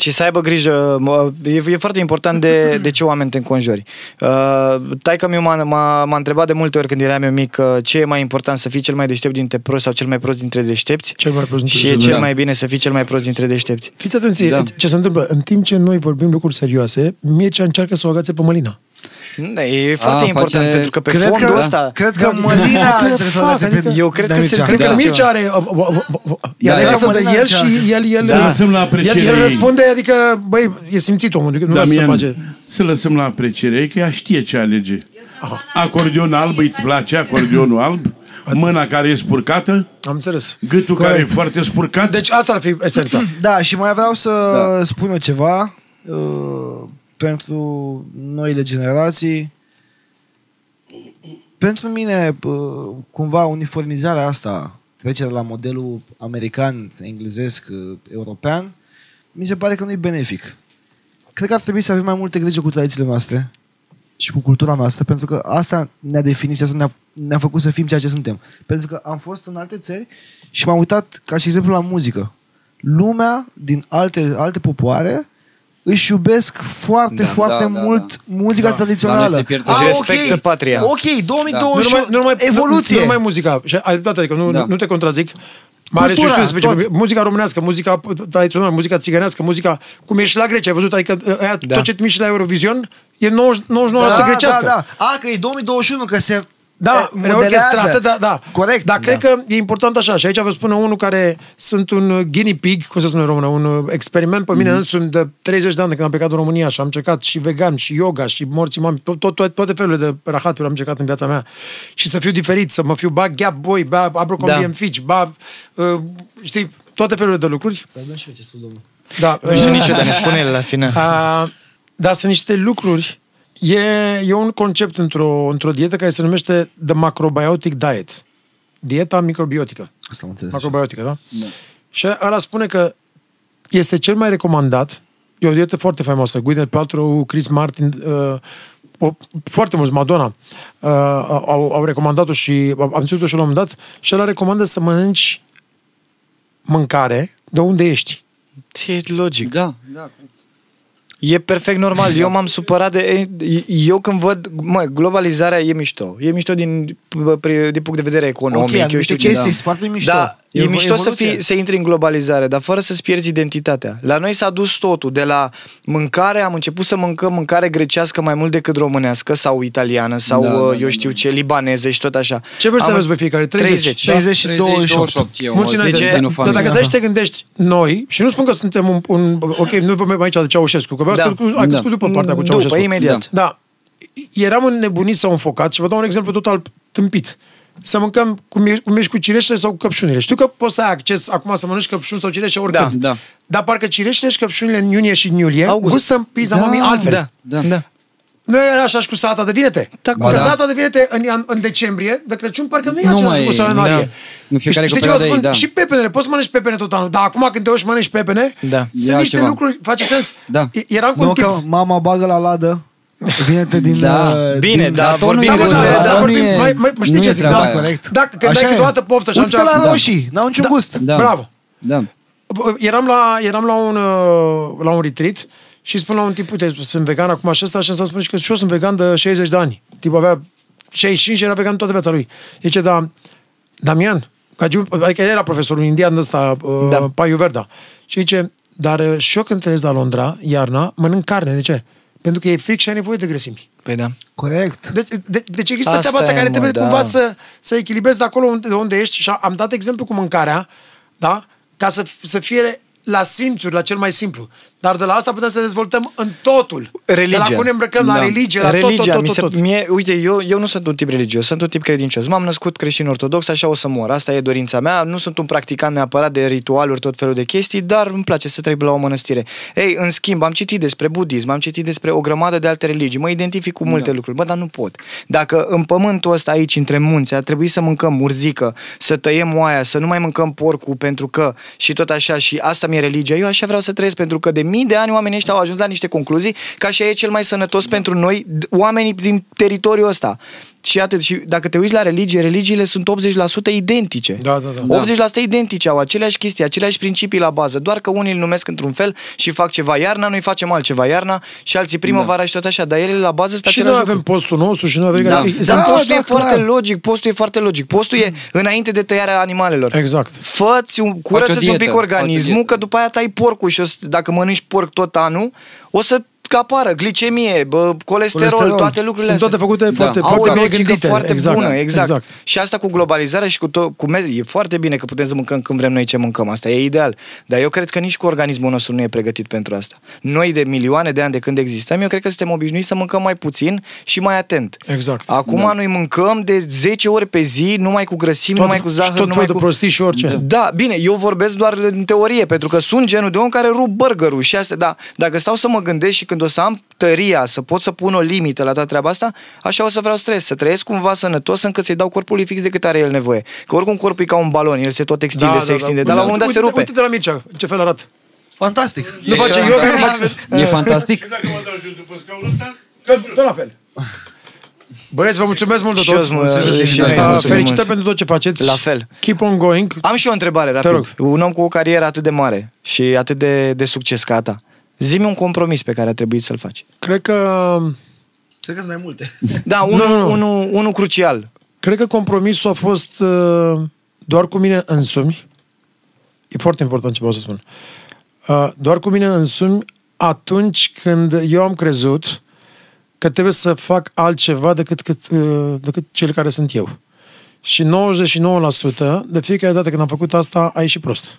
Și să aibă grijă, mă, e, e foarte important de, de ce oameni te înconjori. Uh, taica mi m-a, m-a, m-a întrebat de multe ori când eram eu mic uh, ce e mai important, să fii cel mai deștept dintre proști sau cel mai prost dintre deștepți. Cel mai prost dintre și e deștepți, cel da. mai bine să fii cel mai prost dintre deștepți. Fiți atenți, da. Da. ce se întâmplă? În timp ce noi vorbim lucruri serioase, Mircea încearcă să o agațe pe Mălina. Da, e foarte A, important face- pentru că pe Cred fondul că, ăsta cred că Mălina What the încearcă să fuck? dați pe Adică- Eu cred că Mircea. se Cred că Da. Mircea are... E Da, adevărat da. de el și el... el Să lăsăm la apreciere el, el ei. răspunde, adică, băi, e simțit omul, adică nu vrea să se Damian, bage. să lăsăm la apreciere, că ea știe ce alege. Acordeon alb, îți place acordionul alb? Mâna care e spurcată? Am înțeles. Gâtul Corect. care e foarte spurcat? Deci asta ar fi esența. Da, și mai vreau să Da. spun eu ceva uh, pentru noile generații. Pentru mine, uh, cumva, uniformizarea asta, trecerea la modelul american, englezesc, uh, european, mi se pare că nu e benefic. Cred că ar trebui să avem mai multe grijă cu tradițiile noastre și cu cultura noastră, pentru că asta ne-a definit și asta ne-a, ne-a făcut să fim ceea ce suntem. Pentru că am fost în alte țări și m-am uitat, ca și exemplu, la muzică. Lumea din alte, alte popoare își iubesc foarte, Da, foarte da, da, mult muzica Da. tradițională. La noi se pierde Își Ah, respectă patria. Ok, 2021, Nu numai, nu numai, evoluție. Nu, nu numai muzica. Și ai dreptate, adică nu, Da. nu te contrazic. Mai ales și Cultura, știu, specific, tot. muzica românească, muzica tradițională, muzica țigănească, muzica, cum e și la Grecia, ai văzut? Adică aia, Da. tot ce trimiți și la Eurovision e 90, 99% da, grecească. da, da. A, că e 2021, că se Da, e, reorchestrată, da, da. Corect. Dar cred că e important așa, și aici vă spune unul care sunt un uh, guinea pig, cum se spune în română, un uh, experiment pe mine însumi de 30 de ani de când am plecat în România și am încercat și vegan, și yoga, și morții mami, tot, tot, tot, toate felurile de rahaturi am încercat în viața mea. Și să fiu diferit, să mă fiu ba gap boy, ba Abercrombie Da. and Fitch, ba, uh, știi, toate felurile de lucruri. Nu știu ce spus domnul. Da, Nu știu nici eu, dar ne spune el la final. a, dar sunt niște lucruri. E, e un concept într-o, într-o dietă care se numește The Macrobiotic Diet. Dieta microbiotică. Asta am înțeles. Macrobiotică, da? da. Și ăla spune că este cel mai recomandat, e o dietă foarte faimoasă, Gwyneth Paltrow, Chris Martin, uh, o, foarte mulți, Madonna, uh, au, au recomandat-o și am ținut-o și la un moment dat și el recomandă să mănânci mâncare de unde ești. E logic. Da, da. E perfect normal. Eu m-am supărat de... Eu când văd... Mă, globalizarea e mișto. E mișto din, din punct de vedere economic. Ok, eu anumite știu ce, chestii da. sunt foarte mișto. Da, e, E o mișto să, evoluție. fii, să intri în globalizare, dar fără să-ți pierzi identitatea. La noi s-a dus totul. De la mâncare am început să mâncăm mâncare grecească mai mult decât românească sau italiană sau, Da, da, uh, da, eu știu ce, libaneză și tot așa. Ce vârstă Am- aveți voi fiecare? 30? 30. Da. 30 și 28. e o Mulți înainte. Deci, Dar- ținut Dar dacă familie. stai și te gândești noi, și nu spun că suntem un... un ok, nu vorbim aici de Ceaușescu, că vreau Da. să a crescut Da. după partea cu După, Ceaușescu. imediat. Da. Eram înnebuniți sau înfocați și vă dau un exemplu total tâmpit. Să mâncăm cum, e, cum ești cu cireșele sau cu căpșunile. Știu că poți să ai acces acum să mănânci căpșuni sau cireșe oricând. Da, da. Dar parcă cireșele și căpșunile în iunie și în iulie August. gustă în pizza Da, mami altfel. Da, Da. da. Nu era așa și cu salata de vinete. Da, că ba da. salata de vinete în, în, în decembrie, de Crăciun, parcă nu e Nu același mai lucru e, sau în da. ianuarie. Nu, fiecare Știi cu ce vă perioada spun? ei, da. Și pepenele, poți să mănânci pepene tot anul. Dar acum când te uiți și mănânci pepene, Da. E sunt niște altceva. lucruri, face sens. Da. E- Eram cu Nu un tip... că mama bagă la ladă, vine-te din... Da. uh, Bine, din, da, tot nu vorbim e Da, mă, despre... da, gustul, da, dar vorbim, nu e- mai, mai, știi nu ce e zic? treaba Da, aia. corect. Dacă când Așa dai e. câteodată poftă și Uite-te atunci... la roșii, n-au niciun Da. gust. Da. Bravo. Da. Eram la, eram la un, uh, la un retreat și spun la un tip, uite, sunt vegan acum și ăsta și să spune că și eu sunt vegan de 60 de ani. Tipul avea 65 și era vegan toată viața lui. Zice, da, Damian, Gagiu, adică el era profesorul indian ăsta, uh, Da. da. Paiu Verda. Și zice, dar uh, și eu când trăiesc la Londra, iarna, mănânc carne. De ce? Pentru că e fric și ai nevoie de grăsimi. Păi da. Corect. Deci, de, deci există Asta treaba asta e, care mă, trebuie da. cumva să, să echilibrezi de acolo unde, de unde ești și am dat exemplu cu mâncarea, da? Ca să, să fie la simțuri, la cel mai simplu. Dar de la asta putem să dezvoltăm în totul. Religia. De la cum ne îmbrăcăm, la Da. religie, la Religia, tot, tot, mi tot, se, tot. Mie, uite, eu, eu nu sunt un tip religios, sunt un tip credincios. M-am născut creștin ortodox, așa o să mor. Asta e dorința mea. Nu sunt un practicant neapărat de ritualuri, tot felul de chestii, dar îmi place să trec la o mănăstire. Ei, în schimb, am citit despre budism, am citit despre o grămadă de alte religii, mă identific cu multe lucruri. Bă, dar nu pot. Dacă în pământul ăsta aici, între munți, ar trebui să mâncăm murzică, să tăiem oaia, să nu mai mâncăm porcul pentru că și tot așa și asta mi-e religia. Eu așa vreau să trăiesc pentru că de mii de ani oamenii ăștia au ajuns la niște concluzii că așa e cel mai sănătos pentru noi, d- oamenii din teritoriul ăsta. Și atât. Și dacă te uiți la religie, religiile sunt 80% identice. Da, da, da. 80% identice, au aceleași chestii, aceleași principii la bază, doar că unii îl numesc într-un fel și fac ceva iarna, noi facem altceva iarna și alții primăvara și tot așa, dar ele la bază sunt Și noi același avem lucru. postul nostru și noi avem... Da. Sunt Da, post- postul da, e foarte clar. logic, postul e foarte logic. Postul e înainte de tăiarea animalelor. Exact. Fă-ți un, curăță-ți un dietă, pic faci o organismul, dietă. că după aia tai porcul și o să, dacă mănânci porc tot anul, o să apară glicemie, bă, colesterol, Colesterol. toate lucrurile Sunt toate astea. făcute foarte, Au foarte o bine logică gândite. foarte exact. bună, exact. exact. Și asta cu globalizarea și cu, to- cu me- e foarte bine că putem să mâncăm când vrem noi ce mâncăm, asta e ideal. Dar eu cred că nici cu organismul nostru nu e pregătit pentru asta. Noi de milioane de ani de când existăm, eu cred că suntem obișnuiți să mâncăm mai puțin și mai atent. Exact. Acum da. noi mâncăm de 10 ori pe zi, numai cu grăsimi, Tot, numai cu și zahăr, tot numai felul de cu... prostii și orice. Da, bine, eu vorbesc doar în teorie, pentru că sunt genul de om care rup burgerul și astea, da, dacă stau să mă gândesc și când o să am tăria, să pot să pun o limită la toată treaba asta, așa o să vreau stres, să trăiesc cumva sănătos încât să-i dau corpului fix de cât are el nevoie. Că oricum corpul e ca un balon, el se tot extinde, se extinde, dar la un moment dat se Uite- rupe. Uite-te la Mircea, în ce fel arată. Fantastic. Nu face yoga, nu face... E fantastic. Dacă mă dau jos după scaunul ăsta, Că tot la fel. Băieți, vă mulțumesc mult de Și tot. eu îți mă- și eu îți Uh, mulțumim Felicitări mult. pentru tot ce faceți. La fel. Keep on going. Am și eu o întrebare rapid. rog. Un om cu o carieră atât de mare și atât de, de succes ca a ta. Zi-mi un compromis pe care a trebuit să-l faci. Cred că, Cred că sunt mai multe. Da, unul, Nu, nu. unul, unul crucial. cred că compromisul a fost uh, doar cu mine însumi. E foarte important ce vreau să spun. Uh, doar cu mine însumi atunci când eu am crezut că trebuie să fac altceva decât, cât, uh, decât cel care sunt eu. Și 99% de fiecare dată când am făcut asta, a ieșit prost.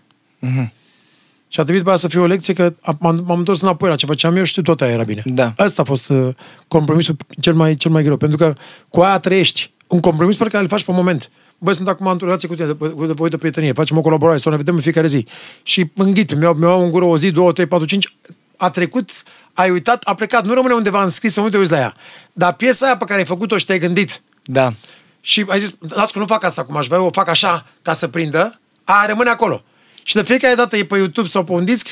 Și a trebuit pe aia să fie o lecție că am, m-am m-am întors înapoi la ce făceam eu și tot aia era bine. Da. Asta a fost uh, compromisul cel mai, cel mai greu. Pentru că cu aia trăiești. Un compromis pe care îl faci pe moment. Băi, sunt acum într-o relație cu tine, de, cu de voi de prietenie, facem o colaborare sau ne vedem în fiecare zi. Și înghit, mi-au, mi-au în gură o zi, două, trei, patru, cinci, a trecut, ai uitat, a plecat, nu rămâne undeva înscris să nu te uiți la ea. Dar piesa aia pe care ai făcut-o și te-ai gândit Da. și ai zis, las că nu fac asta cum aș vrea, eu o fac așa ca să prindă, aia rămâne acolo. Și de fiecare dată e pe YouTube sau pe un disc,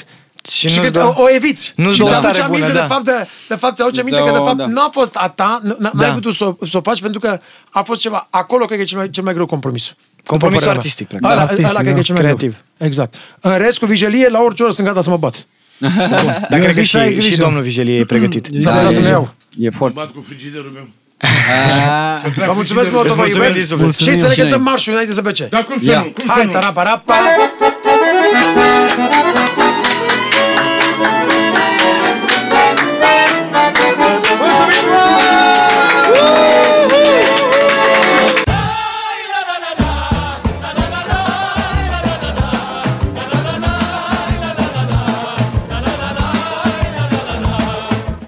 Și și nu-ți că dă- o, o eviți. nu-ți și dă o ți aduci stare aminte bună, de da. fapt, de, de fapt ți-aduce Îți aminte dă că de o- fapt da. nu a fost a ta, n- n- n-ai Da. putut să, o- să o faci pentru că a fost ceva, acolo cred că e cel mai, cel mai greu compromis. Compromisul După părerea artistic, mea. practic. Ăla, Artistic, ăla cred că e da. cel mai Creativ. greu. Exact. În rest, cu vijelie, la orice oră sunt gata să mă bat. Dar cred că zic să ai și, grijă. și domnul Vigelie e pregătit. Zic S-ar să ai putea să-mi grijă. iau. E forță. Bat cu frigiderul meu. Vă mulțumesc mult, vă mulțumim iubesc. din suflet. Și să ne Și noi. cântăm marșul înainte să plece. Dar cum să Ia. nu? Cum să Hai, nu? tarapara, pa!